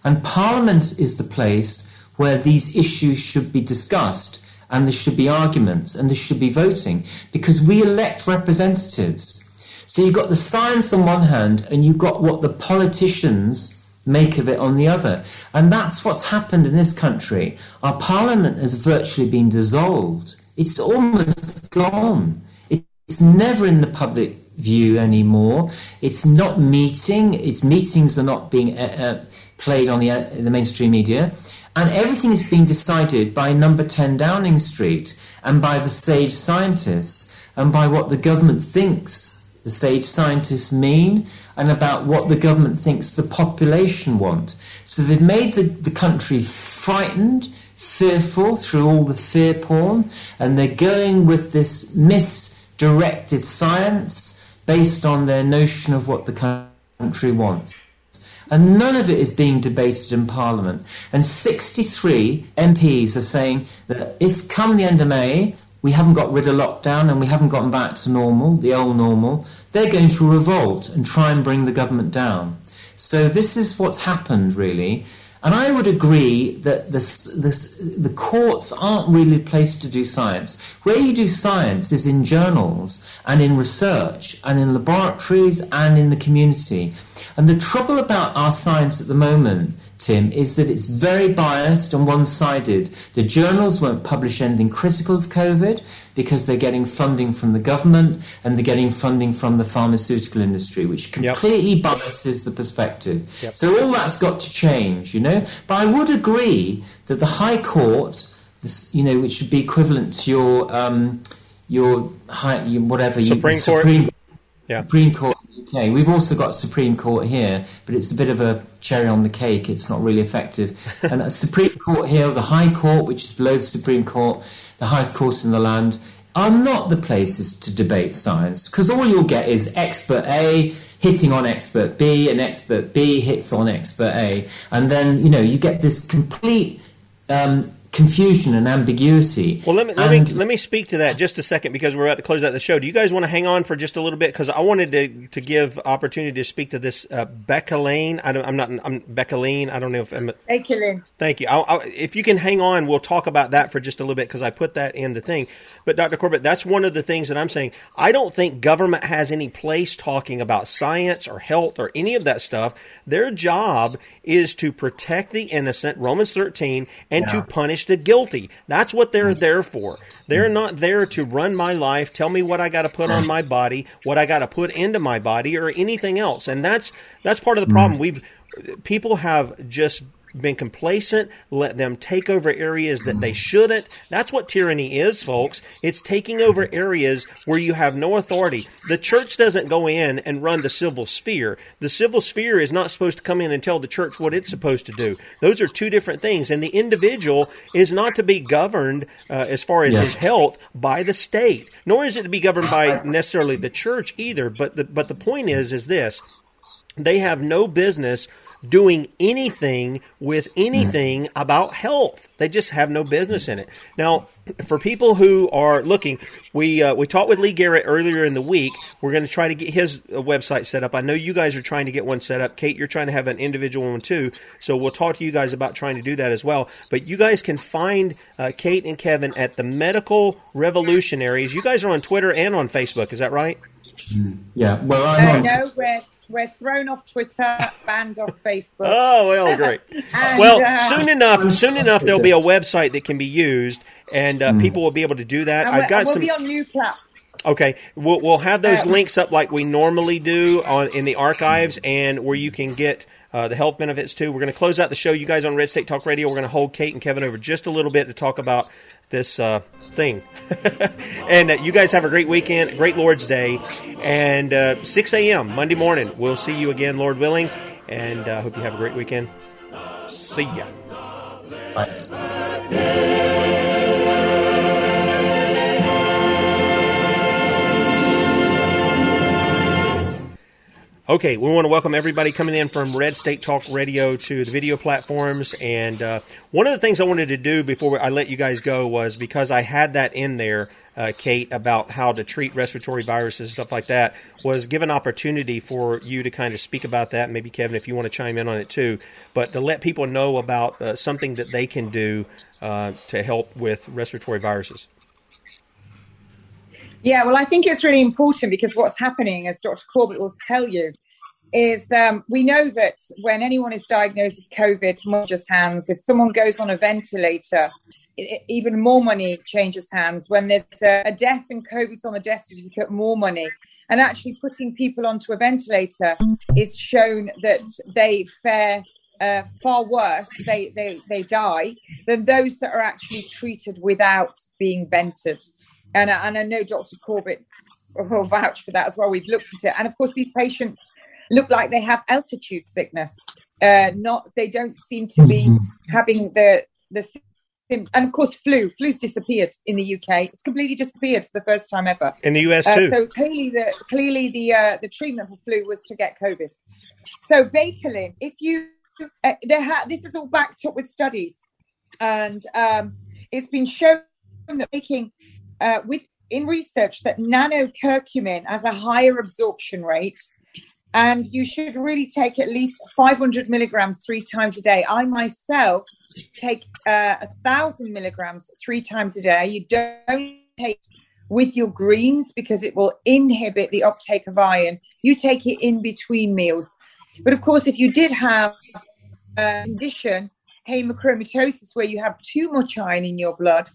And Parliament is the place where these issues should be discussed and there should be arguments and there should be voting because we elect representatives. So you've got the science on one hand and you've got what the politicians make of it on the other. And that's what's happened in this country. Our parliament has virtually been dissolved, it's almost gone. It's never in the public view anymore. It's not meeting. Its meetings are not being uh, uh, played on the, uh, the mainstream media. And everything is being decided by number 10 Downing Street and by the sage scientists and by what the government thinks the sage scientists mean and about what the government thinks the population want. So they've made the, the country frightened, fearful through all the fear porn, and they're going with this misdirected science based on their notion of what the country wants. And none of it is being debated in Parliament. And 63 MPs are saying that if come the end of May, we haven't got rid of lockdown and we haven't gotten back to normal, the old normal, they're going to revolt and try and bring the government down. So this is what's happened, really. And I would agree that this, the courts aren't really placed to do science. Where you do science is in journals and in research and in laboratories and in the community. And the trouble about our science at the moment Tim, is that it's very biased and one sided. The journals won't publish anything critical of COVID because they're getting funding from the government and they're getting funding from the pharmaceutical industry, which completely yep. biases the perspective. Yep. So all that's got to change, you know. But I would agree that the High Court, this, you know, which would be equivalent to your um, your high, your whatever Supreme you, Court. Supreme, yeah. Supreme Court UK. We've also got Supreme Court here, but it's a bit of a cherry on the cake. It's not really effective. and a Supreme Court here, the High Court, which is below the Supreme Court, the highest court in the land, are not the places to debate science because all you'll get is expert A hitting on expert B and expert B hits on expert A. And then, you know, you get this complete um, confusion and ambiguity. Well, let me let me let me speak to that just a second because we're about to close out the show. Do you guys want to hang on for just a little bit because I wanted to to give opportunity to speak to this uh, Baicalin. I don't, I'm not I'm Baicalin. I don't know if I'm. Thank you, Lynn. Thank you. I'll, I'll, if you can hang on, we'll talk about that for just a little bit because I put that in the thing. But Dr. Corbett, that's one of the things that I'm saying. I don't think government has any place talking about science or health or any of that stuff. Their job is to protect the innocent, Romans 13, and yeah. to punish guilty. That's what they're mm. there for. They're not there to run my life, tell me what I got to put on my body, what I got to put into my body, or anything else. And that's that's part of the problem. Mm. We've people have just been complacent, let them take over areas that they shouldn't. That's what tyranny is, folks. It's taking over areas where you have no authority. The church doesn't go in and run the civil sphere. The civil sphere is not supposed to come in and tell the church what it's supposed to do. Those are two different things. And the individual is not to be governed uh, as far as yeah. his health by the state, nor is it to be governed by necessarily the church either. But the, but the point is, is this. They have no business doing anything with anything about health. They just have no business in it. Now, for people who are looking, we uh, we talked with Lee Garrett earlier in the week. We're going to try to get his uh, website set up. I know you guys are trying to get one set up. Kate, you're trying to have an individual one too. So we'll talk to you guys about trying to do that as well. But you guys can find uh, Kate and Kevin at the Medical Revolutionaries. You guys are on Twitter and on Facebook. Is that right? Yeah. Well, I'm uh, on. No, we're we're thrown off Twitter, banned off Facebook. Oh well, great. and, well, uh, soon enough, soon enough, there'll be a website that can be used, and uh, mm. people will be able to do that. I've got we'll some. Be on new platforms. Okay, we'll, we'll have those um, links up like we normally do on in the archives, and where you can get uh, the health benefits too. We're going to close out the show. You guys on Red State Talk Radio. We're going to hold Kate and Kevin over just a little bit to talk about this uh, thing. and uh, you guys have a great weekend, great Lord's Day, and uh, 6 a.m. Monday morning. We'll see you again, Lord willing, and uh, hope you have a great weekend. See ya. Bye. Okay, we want to welcome everybody coming in from Red State Talk Radio to the video platforms. And uh, one of the things I wanted to do before I let you guys go was because I had that in there, uh, Kate, about how to treat respiratory viruses and stuff like that, was give an opportunity for you to kind of speak about that. Maybe Kevin, if you want to chime in on it too, but to let people know about uh, something that they can do uh, to help with respiratory viruses. Yeah, well, I think it's really important because what's happening, as Dr. Corbett will tell you, is um, we know that when anyone is diagnosed with COVID, just hands. If someone goes on a ventilator, it, even more money changes hands. When there's a, a death and COVID's on the death certificate, more money. And actually, putting people onto a ventilator is shown that they fare uh, far worse, they, they, they die, than those that are actually treated without being vented. And, and I know Dr. Corbett will vouch for that as well. We've looked at it. And of course, these patients look like they have altitude sickness. Uh, not they don't seem to be mm-hmm. having the the and of course flu flu's disappeared in the UK. It's completely disappeared for the first time ever in the US uh, too. Uh, so clearly the clearly the uh, the treatment for flu was to get COVID. So Baicalin, if you uh, ha- this is all backed up with studies, and um, it's been shown that making uh, with in research that nanocurcumin has a higher absorption rate and you should really take at least 500 milligrams three times a day. I myself take uh, a thousand milligrams three times a day. You don't take with your greens because it will inhibit the uptake of iron. You take it in between meals. But of course, if you did have a condition, hemochromatosis, where you have too much iron in your blood,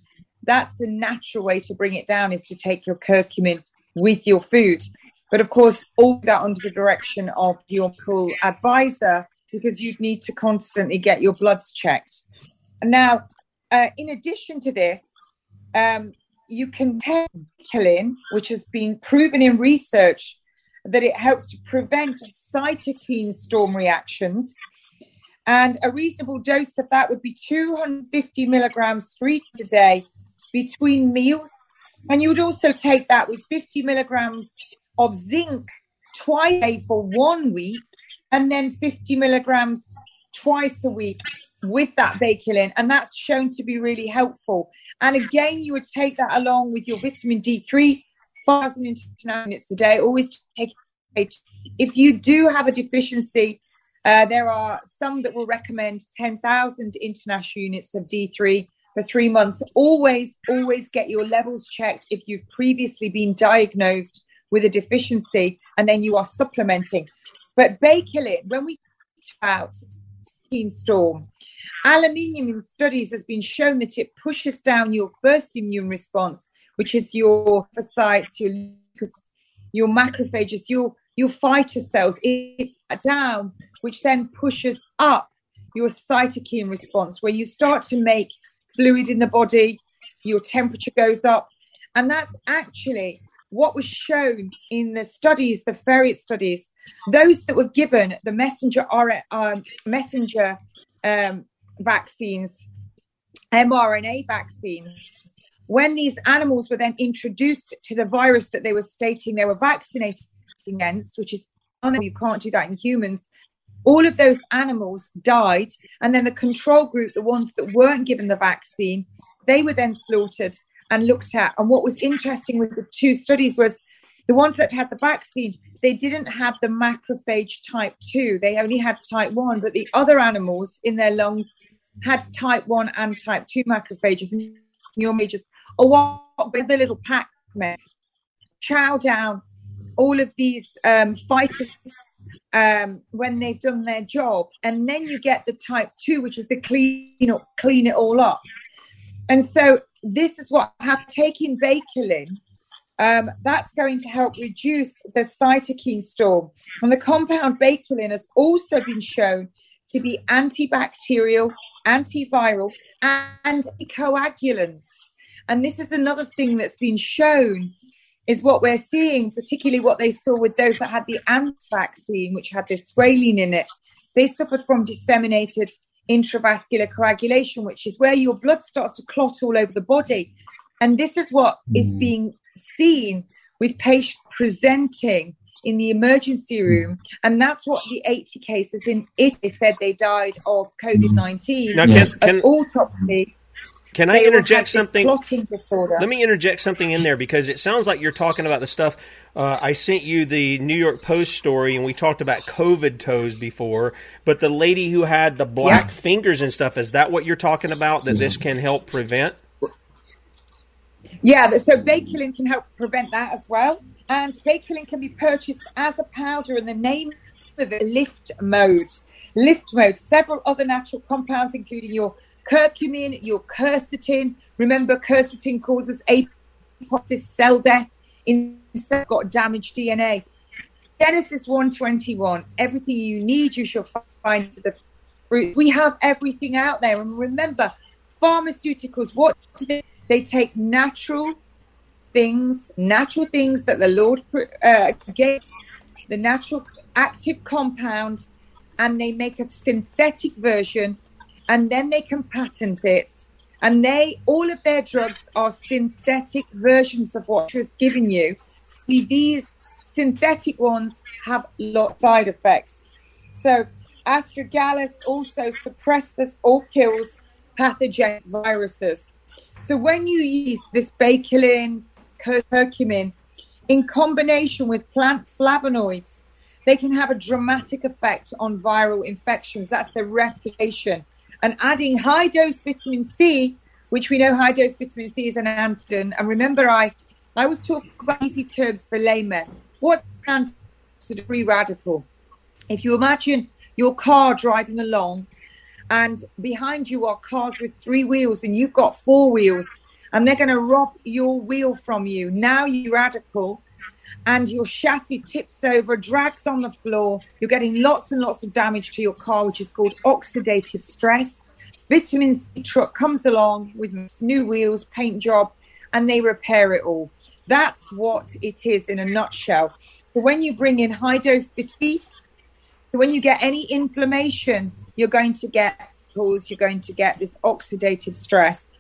that's a natural way to bring it down is to take your curcumin with your food. But of course, all that under the direction of your pool advisor because you'd need to constantly get your bloods checked. Now, uh, in addition to this, um, you can take Baicalin, which has been proven in research that it helps to prevent cytokine storm reactions. And a reasonable dose of that would be 250 milligrams three times a day between meals. And you would also take that with 50 milligrams of zinc twice a day for one week, and then 50 milligrams twice a week with that baicalin. And that's shown to be really helpful. And again, you would take that along with your vitamin D3, 1,000 international units a day. Always take it. If you do have a deficiency, uh, there are some that will recommend 10,000 international units of D3 for three months. Always, always get your levels checked if you've previously been diagnosed with a deficiency and then you are supplementing. But Baicalin, when we talk about skin storm, aluminium in studies has been shown that it pushes down your first immune response, which is your lymphocytes, your your macrophages, your your fighter cells, it down, which then pushes up your cytokine response, where you start to make fluid in the body, your temperature goes up. And that's actually what was shown in the studies, the various studies, those that were given the messenger um, messenger um, vaccines, mRNA vaccines, when these animals were then introduced to the virus that they were stating they were vaccinated against, which is you can't do that in humans, all of those animals died. And then the control group, the ones that weren't given the vaccine, they were then slaughtered and looked at. And what was interesting with the two studies was the ones that had the vaccine, they didn't have the macrophage type 2. They only had type 1, but the other animals in their lungs had type 1 and type 2 macrophages. And your majors, oh, what with the little pack man, chow down all of these um, fighters um, when they've done their job. And then you get the type two, which is the clean up, clean it all up. And so this is what have taken Baicalin. Um, that's going to help reduce the cytokine storm. And the compound Baicalin has also been shown to be antibacterial, antiviral, and coagulant. And this is another thing that's been shown is what we're seeing, particularly what they saw with those that had the ant vaccine, which had this squalene in it. They suffered from disseminated intravascular coagulation, which is where your blood starts to clot all over the body. And this is what mm. is being seen with patients presenting in the emergency room. And that's what the 80 cases in Italy said they died of COVID 19 now, can, can, autopsy. Can I interject something? Let me interject something in there because it sounds like you're talking about the stuff. Uh, I sent you the New York Post story, and we talked about COVID toes before. But the lady who had the black yeah. fingers and stuff is that what you're talking about? That yeah. this can help prevent? Yeah, so Baicalin can help prevent that as well. And Baicalin can be purchased as a powder, and the name of it, Lift Mode. Lift Mode. Several other natural compounds, including your curcumin, your quercetin. Remember, quercetin causes apoptosis, cell death, instead got damaged DNA. Genesis 121, everything you need, you shall find to the fruit. We have everything out there. And remember, pharmaceuticals, what do they, they take natural things, natural things that the Lord uh, gave, the natural active compound, and they make a synthetic version and then they can patent it. And they, all of their drugs are synthetic versions of what was given you. These synthetic ones have lot side effects. So astragalus also suppresses or kills pathogenic viruses. So when you use this baicalin, curcumin, in combination with plant flavonoids, they can have a dramatic effect on viral infections. That's the replication and adding high dose vitamin C, which we know high dose vitamin C is an antidote. And remember, I I was talking about easy terms for laymen. What's an free radical? If you imagine your car driving along, and behind you are cars with three wheels, and you've got four wheels, and they're going to rob your wheel from you. Now you radical and your chassis tips over, drags on the floor. You're getting lots and lots of damage to your car, which is called oxidative stress. Vitamin C truck comes along with new wheels, paint job, and they repair it all. That's what it is in a nutshell. So when you bring in high dose vitamin so when you get any inflammation, you're going to get cause you're going to get this oxidative stress.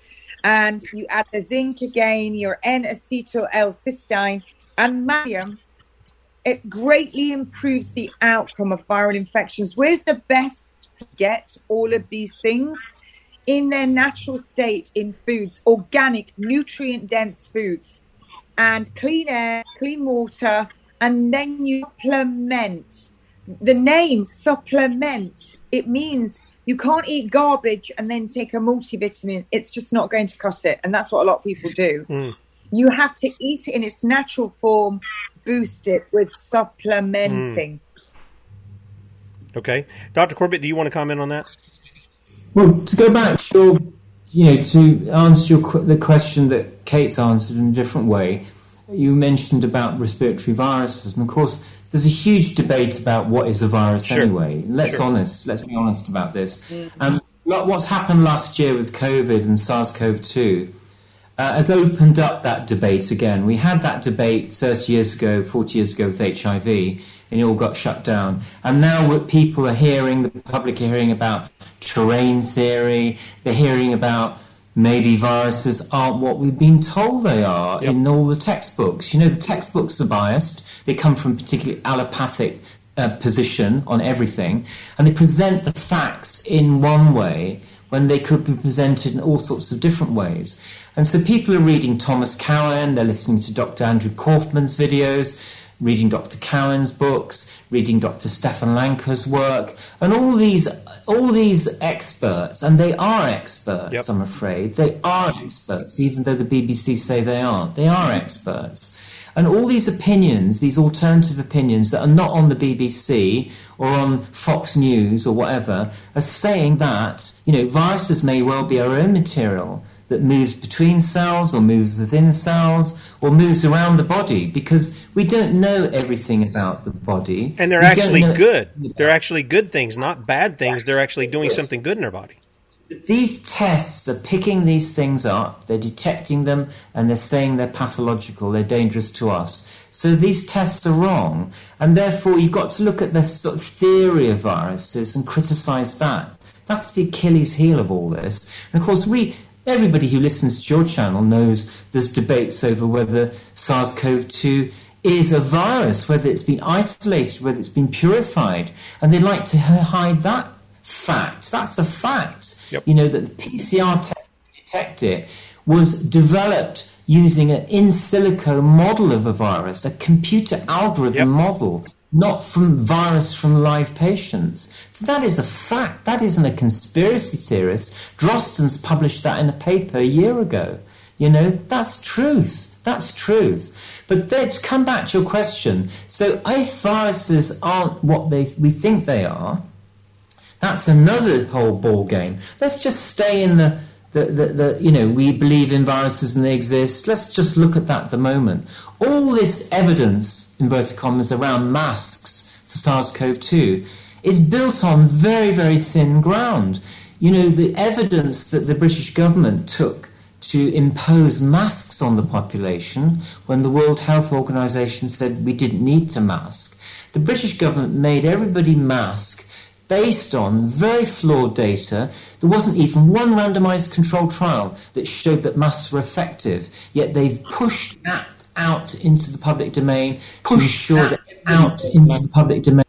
And you add the zinc again, your N-acetyl L-cysteine, and magnesium, it greatly improves the outcome of viral infections. Where's the best to get all of these things? In their natural state in foods, organic, nutrient dense foods, and clean air, clean water, and then you supplement. The name supplement, it means you can't eat garbage and then take a multivitamin. It's just not going to cut it. And that's what a lot of people do. Mm. You have to eat it in its natural form, boost it with supplementing. Mm. Okay. Dr. Corbett, do you want to comment on that? Well, to go back to your, you know, to answer your, the question that Kate's answered in a different way, you mentioned about respiratory viruses. And of course, there's a huge debate about what is a virus sure. anyway. Let's sure. honest. Let's be honest about this. Mm-hmm. Um, what's happened last year with COVID and SARS-CoV-2 uh, has opened up that debate again. We had that debate 30 years ago, 40 years ago with HIV, and it all got shut down. And now people are hearing, the public are hearing about terrain theory, they're hearing about maybe viruses aren't what we've been told they are yep. in all the textbooks. You know, the textbooks are biased, they come from particularly allopathic uh, position on everything, and they present the facts in one way when they could be presented in all sorts of different ways. And so people are reading Thomas Cowan, they're listening to Dr. Andrew Kaufman's videos, reading Dr. Cowan's books, reading Dr. Stefan Lanka's work, and all these all these experts, and they are experts, yep. I'm afraid. They are experts, even though the BBC say they aren't. They are experts. And all these opinions, these alternative opinions that are not on the BBC or on Fox News or whatever, are saying that, you know, viruses may well be our own material that moves between cells or moves within cells or moves around the body because we don't know everything about the body. And they're We actually good. They're actually good things, not bad things. They're actually doing something good in our body. These tests are picking these things up, they're detecting them, and they're saying they're pathological, they're dangerous to us. So these tests are wrong, and therefore you've got to look at the sort of theory of viruses and criticize that. That's the Achilles heel of all this. And of course, we, everybody who listens to your channel knows there's debates over whether SARS CoV 2 is a virus, whether it's been isolated, whether it's been purified, and they like to hide that fact. That's the fact. You know, that the PCR test to detect it was developed using an in silico model of a virus, a computer algorithm model, not from virus from live patients. So that is a fact. That isn't a conspiracy theorist. Drosten's published that in a paper a year ago. You know, that's truth. That's truth. But let's come back to your question. So if viruses aren't what they, we think they are, that's another whole ball game. Let's just stay in the, the, the, the, you know, we believe in viruses and they exist. Let's just look at that at the moment. All this evidence, inverted commas, around masks for SARS-CoV-2 is built on very, very thin ground. You know, the evidence that the British government took to impose masks on the population when the World Health Organization said we didn't need to mask. The British government made everybody mask based on very flawed data. There wasn't even one randomized controlled trial that showed that masks were effective, yet they've pushed that out into the public domain, pushed that out into the public domain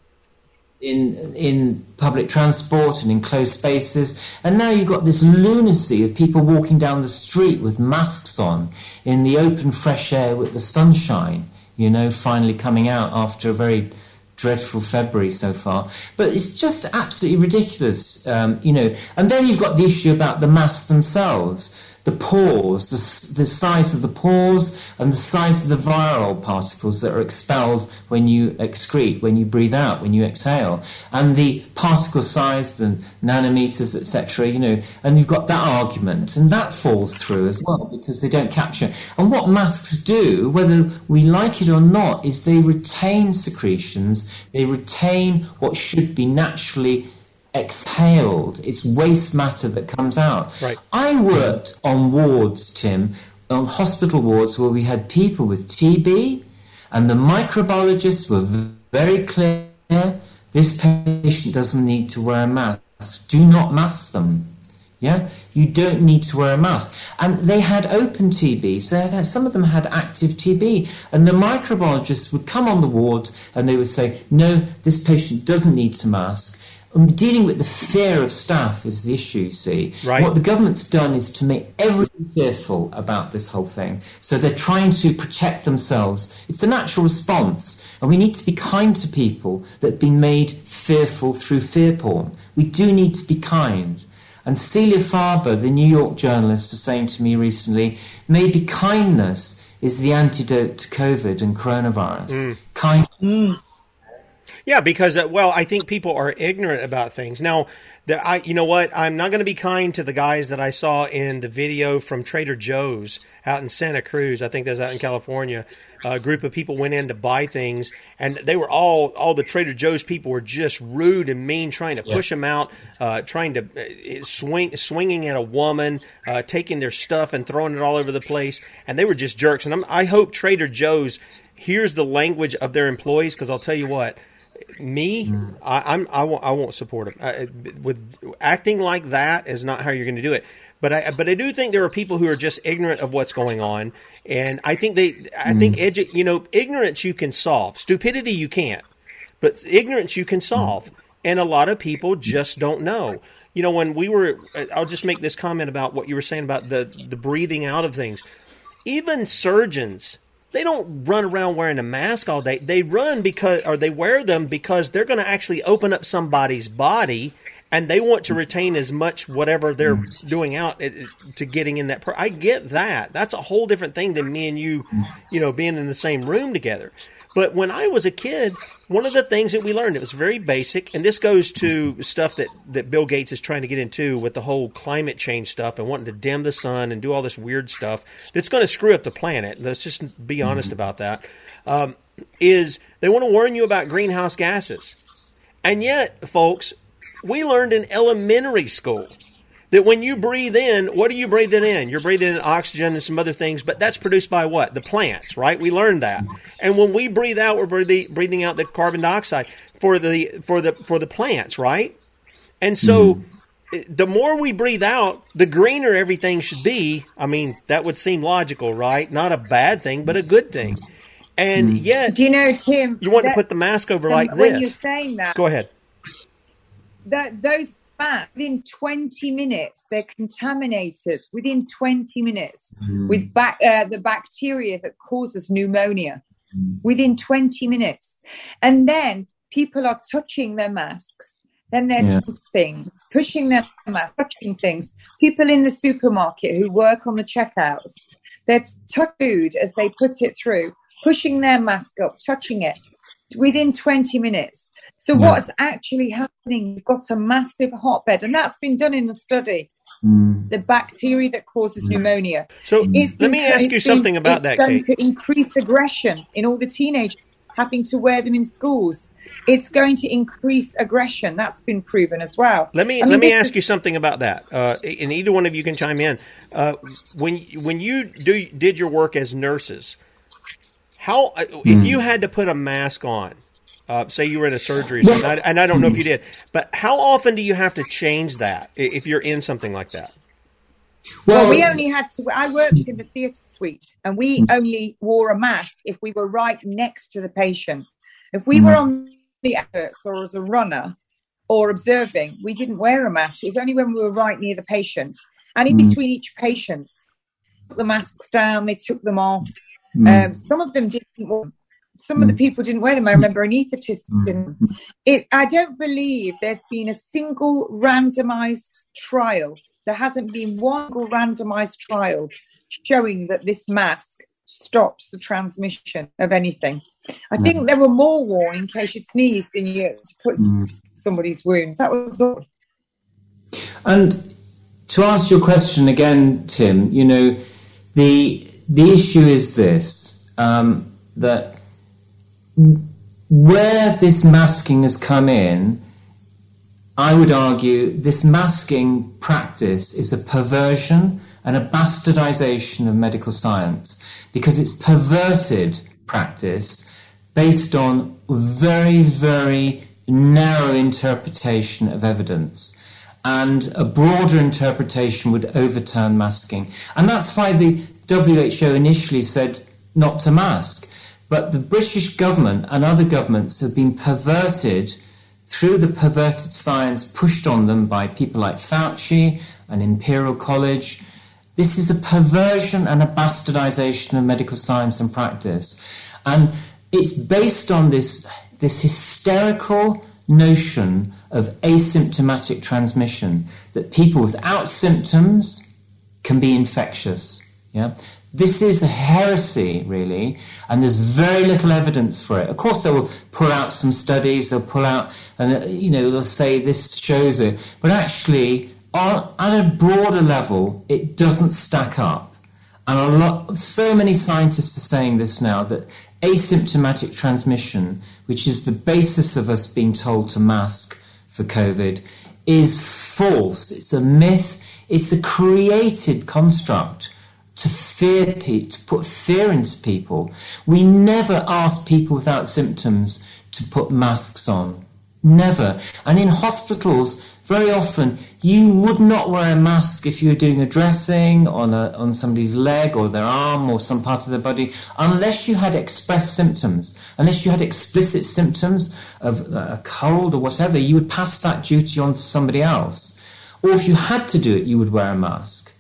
in in public transport and in closed spaces, and now you've got this lunacy of people walking down the street with masks on in the open fresh air with the sunshine. You know, finally coming out after a very dreadful February so far. But it's just absolutely ridiculous, um, you know. And then you've got the issue about the masks themselves. The pores, the, the size of the pores, and the size of the viral particles that are expelled when you excrete, when you breathe out, when you exhale, and the particle size, the nanometers, etc. You know, and you've got that argument, and that falls through as well because they don't capture. And what masks do, whether we like it or not, is they retain secretions, they retain what should be naturally exhaled. It's waste matter that comes out. Right. I worked on wards, Tim, on hospital wards where we had people with TB, and the microbiologists were very clear this patient doesn't need to wear a mask. Do not mask them. Yeah, you don't need to wear a mask. And they had open TB, so had, some of them had active TB. And the microbiologists would come on the ward and they would say, no, this patient doesn't need to mask. And dealing with the fear of staff is the issue, see. Right. What the government's done is to make everyone fearful about this whole thing. So they're trying to protect themselves. It's a natural response. And we need to be kind to people that have been made fearful through fear porn. We do need to be kind. And Celia Farber, the New York journalist, was saying to me recently, maybe kindness is the antidote to COVID and coronavirus. Mm. Kind. Yeah, because uh, well, I think people are ignorant about things. Now, the, I, you know what? I'm not going to be kind to the guys that I saw in the video from Trader Joe's out in Santa Cruz. I think that's out in California. A group of people went in to buy things, and they were all all the Trader Joe's people were just rude and mean, trying to push them out, uh, trying to uh, swing swinging at a woman, uh, taking their stuff and throwing it all over the place, and they were just jerks. And I'm, I hope Trader Joe's hears the language of their employees because I'll tell you what me, I, I'm I won't, I won't support him. I, with acting like that is not how you're going to do it. But I but I do think there are people who are just ignorant of what's going on, and I think they I mm. think edu- you know ignorance you can solve, stupidity you can't, but ignorance you can mm. solve, and a lot of people just don't know. You know, when we were, I'll just make this comment about what you were saying about the the breathing out of things. Even surgeons they don't run around wearing a mask all day. They run because, or they wear them because they're going to actually open up somebody's body and they want to retain as much whatever they're doing out eh, eh, to getting in that. Per- I get that. That's a whole different thing than me and you, you know, being in the same room together. But when I was a kid, one of the things that we learned, it was very basic, and this goes to stuff that, that Bill Gates is trying to get into with the whole climate change stuff and wanting to dim the sun and do all this weird stuff that's going to screw up the planet. Let's just be honest about that. Um, is they want to warn you about greenhouse gases. And yet, folks, we learned in elementary school that when you breathe in, what are you breathing in? You're breathing in oxygen and some other things, but that's produced by what? The plants, right? We learned that. And when we breathe out, we're breathing, breathing out the carbon dioxide for the for the for the plants, right? And so mm-hmm. the more we breathe out, the greener everything should be. I mean, that would seem logical, right? Not a bad thing, but a good thing. And mm-hmm. yet, do you know, Tim? You want that, to put the mask over like when this. When you're saying that, go ahead. That those back within 20 minutes they're contaminated within 20 minutes mm. with back, uh, the bacteria that causes pneumonia mm. within 20 minutes and then people are touching their masks then they're yeah. things pushing their mask touching things people in the supermarket who work on the checkouts they're touching food as they put it through pushing their mask up touching it within 20 minutes so yeah. what's actually happening? You've got a massive hotbed, and that's been done in a study. Mm. The bacteria that causes pneumonia. So let me ask you something been, about that. It's going Kate. to increase aggression in all the teenagers having to wear them in schools. It's going to increase aggression. That's been proven as well. Let me I mean, let me ask is, you something about that, uh, and either one of you can chime in. Uh, when when you do did your work as nurses, how mm. if you had to put a mask on, uh, say you were in a surgery, and I, and I don't know if you did, but how often do you have to change that if you're in something like that? Well, well, we only had to. I worked in the theatre suite, and we mm. only wore a mask if we were right next to the patient. If we were on the efforts or as a runner or observing, we didn't wear a mask. It was only when we were right near the patient, and in between each patient, put the masks down. They took them off. Um, some of them didn't some of the mm. people didn't wear them. I remember anaesthetist mm. It, I don't believe there's been a single randomized trial. There hasn't been one randomized trial showing that this mask stops the transmission of anything. I think there were more worn in case you sneezed and you put mm. somebody's wound. That was all. And to answer your question again, Tim, you know, the the issue is this um, that where this masking has come in, I would argue this masking practice is a perversion and a bastardization of medical science because it's perverted practice based on very, very narrow interpretation of evidence. And a broader interpretation would overturn masking. And that's why the WHO initially said not to mask. But the British government and other governments have been perverted through the perverted science pushed on them by people like Fauci and Imperial College. This is a perversion and a bastardization of medical science and practice. And it's based on this, this hysterical notion of asymptomatic transmission that people without symptoms can be infectious. Yeah? This is a heresy, really, and there's very little evidence for it. Of course, they will pull out some studies, they'll pull out, and uh, you know, they'll say this shows it, but actually, on, a broader level, it doesn't stack up. And a lot, so many scientists are saying this now that asymptomatic transmission, which is the basis of us being told to mask for COVID, is false. It's a myth. It's a created construct to fear people, to put fear into people. We never ask people without symptoms to put masks on. Never. And in hospitals, very often, you would not wear a mask if you were doing a dressing on, a, on somebody's leg or their arm or some part of their body, unless you had express symptoms. Unless you had explicit symptoms of uh, a cold or whatever, you would pass that duty on to somebody else. Or if you had to do it, you would wear a mask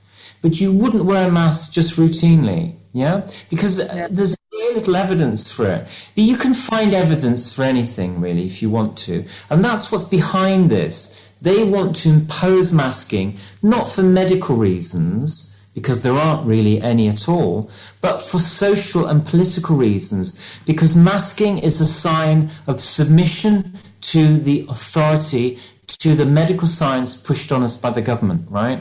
but you wouldn't wear a mask just routinely, yeah? Because yeah. there's very little evidence for it. But you can find evidence for anything, really, if you want to. And that's what's behind this. They want to impose masking not for medical reasons, because there aren't really any at all, but for social and political reasons, because masking is a sign of submission to the authority, to the medical science pushed on us by the government, right?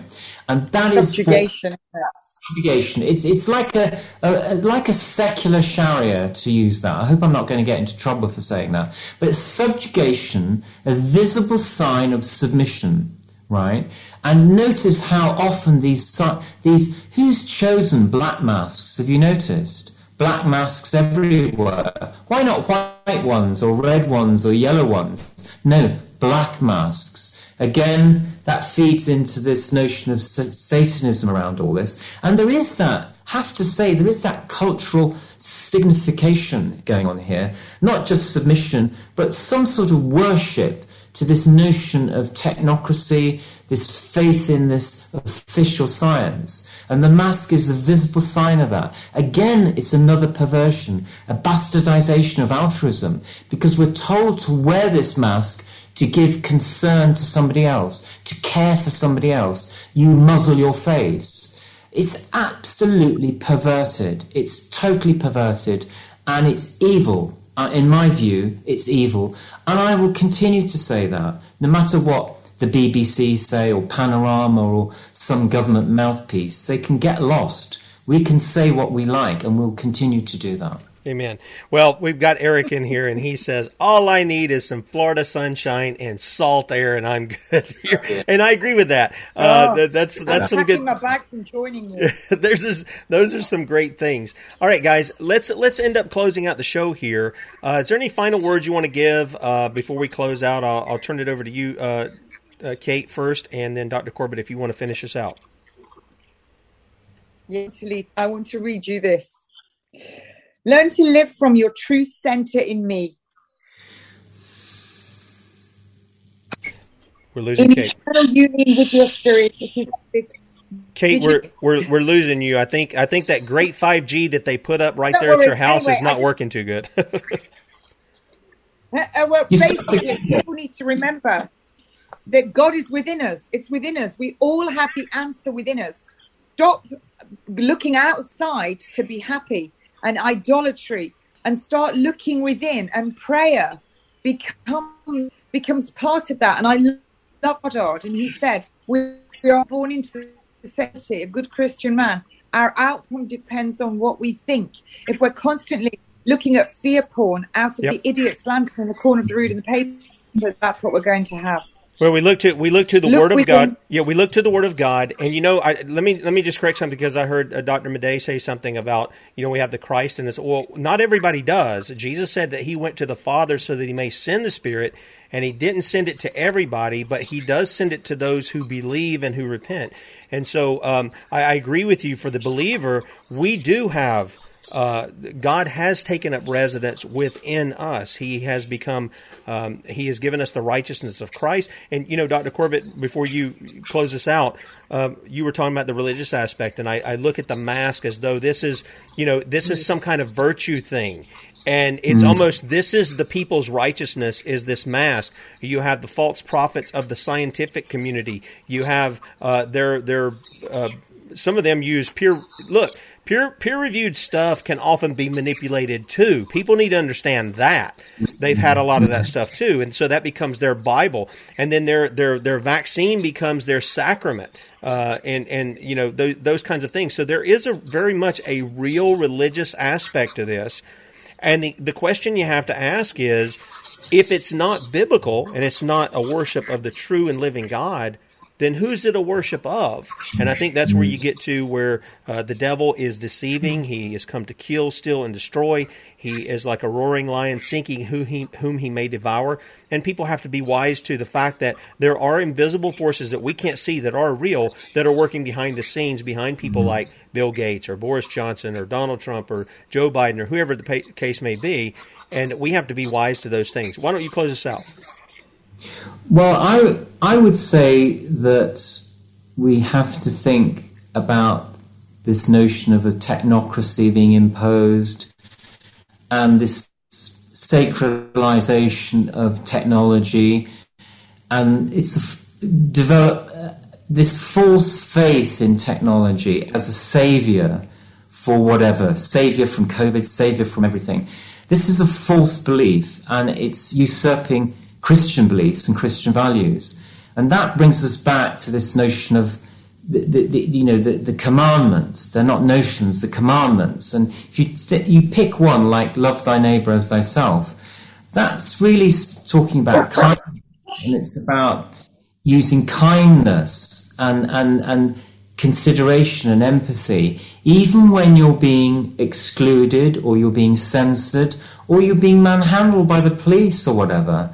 And that is subjugation. subjugation. It's it's like a, a, like a secular Sharia to use that. I hope I'm not going to get into trouble for saying that. But subjugation, a visible sign of submission, right? And notice how often these these who's chosen black masks? Have you noticed? Black masks everywhere. Why not white ones or red ones or yellow ones? No, black masks. Again, that feeds into this notion of Satanism around all this. And there is that, have to say, there is that cultural signification going on here. Not just submission, but some sort of worship to this notion of technocracy, this faith in this official science. And the mask is a visible sign of that. Again, it's another perversion, a bastardization of altruism, because we're told to wear this mask to give concern to somebody else, to care for somebody else, you muzzle your face. It's absolutely perverted. It's totally perverted and it's evil. Uh, in my view, it's evil. And I will continue to say that no matter what the BBC say or Panorama or some government mouthpiece, they can get lost. We can say what we like and we'll continue to do that. Amen. Well, we've got Eric in here, and he says, All I need is some Florida sunshine and salt air, and I'm good here. And I agree with that. Uh, oh, that's that's I'm some good. my backs and joining you. There's just, those are some great things. All right, guys, let's let's end up closing out the show here. Uh, is there any final words you want to give uh, before we close out? I'll, I'll, turn it over to you, uh, Kate, first, and then Dr. Corbett, if you want to finish us out. Yeah, I want to read you this. Learn to live from your true center in me. We're losing in Kate. union with your spirit. Kate, we're, we're we're losing you. I think I think that great five G that they put up right Don't there worry. at your house anyway, is not just, working too good. uh, uh, well, basically, people need to remember that God is within us. It's within us. We all have the answer within us. Stop looking outside to be happy and idolatry and start looking within and prayer become becomes part of that and i love God and he said we, we are born into the necessity a good christian man our outcome depends on what we think if we're constantly looking at fear porn out of yep. the idiot's lantern in the corner of the room in the paper that's what we're going to have well, we look to we look to the look Word of God. Yeah, we look to the Word of God, and you know, I, let me let me just correct something because I heard uh, Dr. Madej say something about you know we have the Christ in us. Well, not everybody does. Jesus said that He went to the Father so that He may send the Spirit, and He didn't send it to everybody, but He does send it to those who believe and who repent. And so, um, I, I agree with you. For the believer, we do have uh, God has taken up residence within us. He has become, um, He has given us the righteousness of Christ. And, you know, Dr. Corbett, before you close us out, um, you were talking about the religious aspect, and I, I look at the mask as though this is, you know, this is some kind of virtue thing and it's mm. almost this is the people's righteousness is this mask you have the false prophets of the scientific community you have uh, their their uh, some of them use pure look peer peer reviewed stuff can often be manipulated too. People need to understand that they've had a lot of that stuff too, and so that becomes their Bible, and then their their their vaccine becomes their sacrament, uh, and and you know those, those kinds of things. So there is a very much a real religious aspect to this, and the the question you have to ask is. If it's not biblical and it's not a worship of the true and living God, then who's it a worship of? And I think that's where you get to where uh, the devil is deceiving. He has come to kill, steal, and destroy. He is like a roaring lion seeking who he, whom he may devour. And people have to be wise to the fact that there are invisible forces that we can't see that are real that are working behind the scenes behind people like Bill Gates or Boris Johnson or Donald Trump or Joe Biden or whoever the case may be. And we have to be wise to those things. Why don't you close us out? Well, I, I would say that we have to think about this notion of a technocracy being imposed and this sacralization of technology. And it's develop uh, this false faith in technology as a savior for whatever, savior from COVID, savior from everything. This is a false belief, and it's usurping Christian beliefs and Christian values. And that brings us back to this notion of the, the, the, you know the, the commandments. They're not notions the commandments. And if you th- you pick one like love thy neighbor as thyself that's really talking about kindness. And it's about using kindness and and and consideration and empathy even when you're being excluded or you're being censored or you're being manhandled by the police or whatever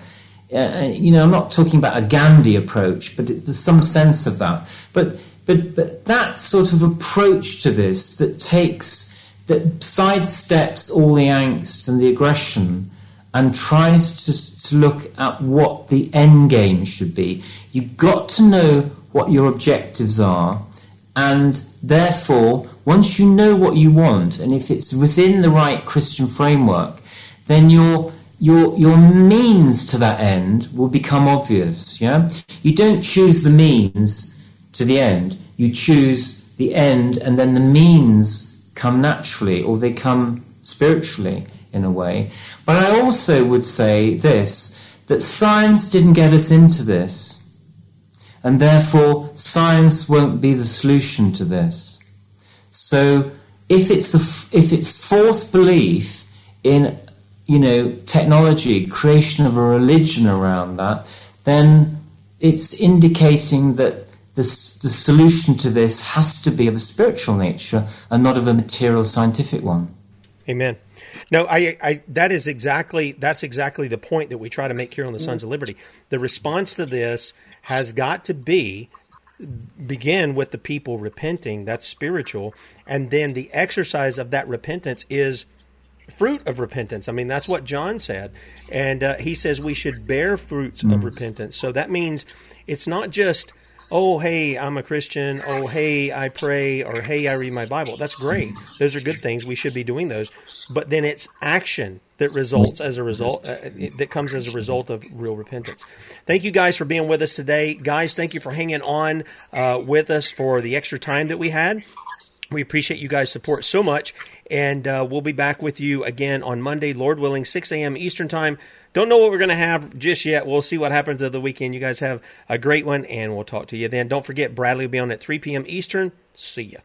uh, uh you know i'm not talking about a gandhi approach but it, there's some sense of that but but, but that sort of approach to this that takes, that sidesteps all the angst and the aggression and tries to, to look at what the end game should be. You've got to know what your objectives are, and therefore, once you know what you want, and if it's within the right Christian framework, then your your your means to that end will become obvious. Yeah, you don't choose the means to the end. You choose the end, and then the means come naturally, or they come spiritually in a way. But I also would say this that science didn't get us into this, and therefore science won't be the solution to this. So if it's the, if it's false belief in you know technology, creation of a religion around that, then it's indicating that the, the solution to this has to be of a spiritual nature and not of a material scientific one. Amen. No, I, I, that is exactly that's exactly the point that we try to make here on the Sons of Liberty. The response to this has got to be begin with the people repenting. That's spiritual, and then the exercise of that repentance is fruit of repentance. I mean, that's what John said, and uh, he says we should bear fruits mm. of repentance. So that means it's not just oh, hey, I'm a Christian. Oh, hey, I pray. Or hey, I read my Bible. That's great. Those are good things. We should be doing those. But then it's action that results as a result, uh, that comes as a result of real repentance. Thank you guys for being with us today. Guys, thank you for hanging on uh, with us for the extra time that we had. We appreciate you guys' support so much. And uh, we'll be back with you again on Monday, Lord willing, 6 a.m. Eastern Time. Don't know what we're going to have just yet. We'll see what happens of the weekend. You guys have a great one, and we'll talk to you then. Don't forget, Bradley will be on at 3 p.m. Eastern. See ya.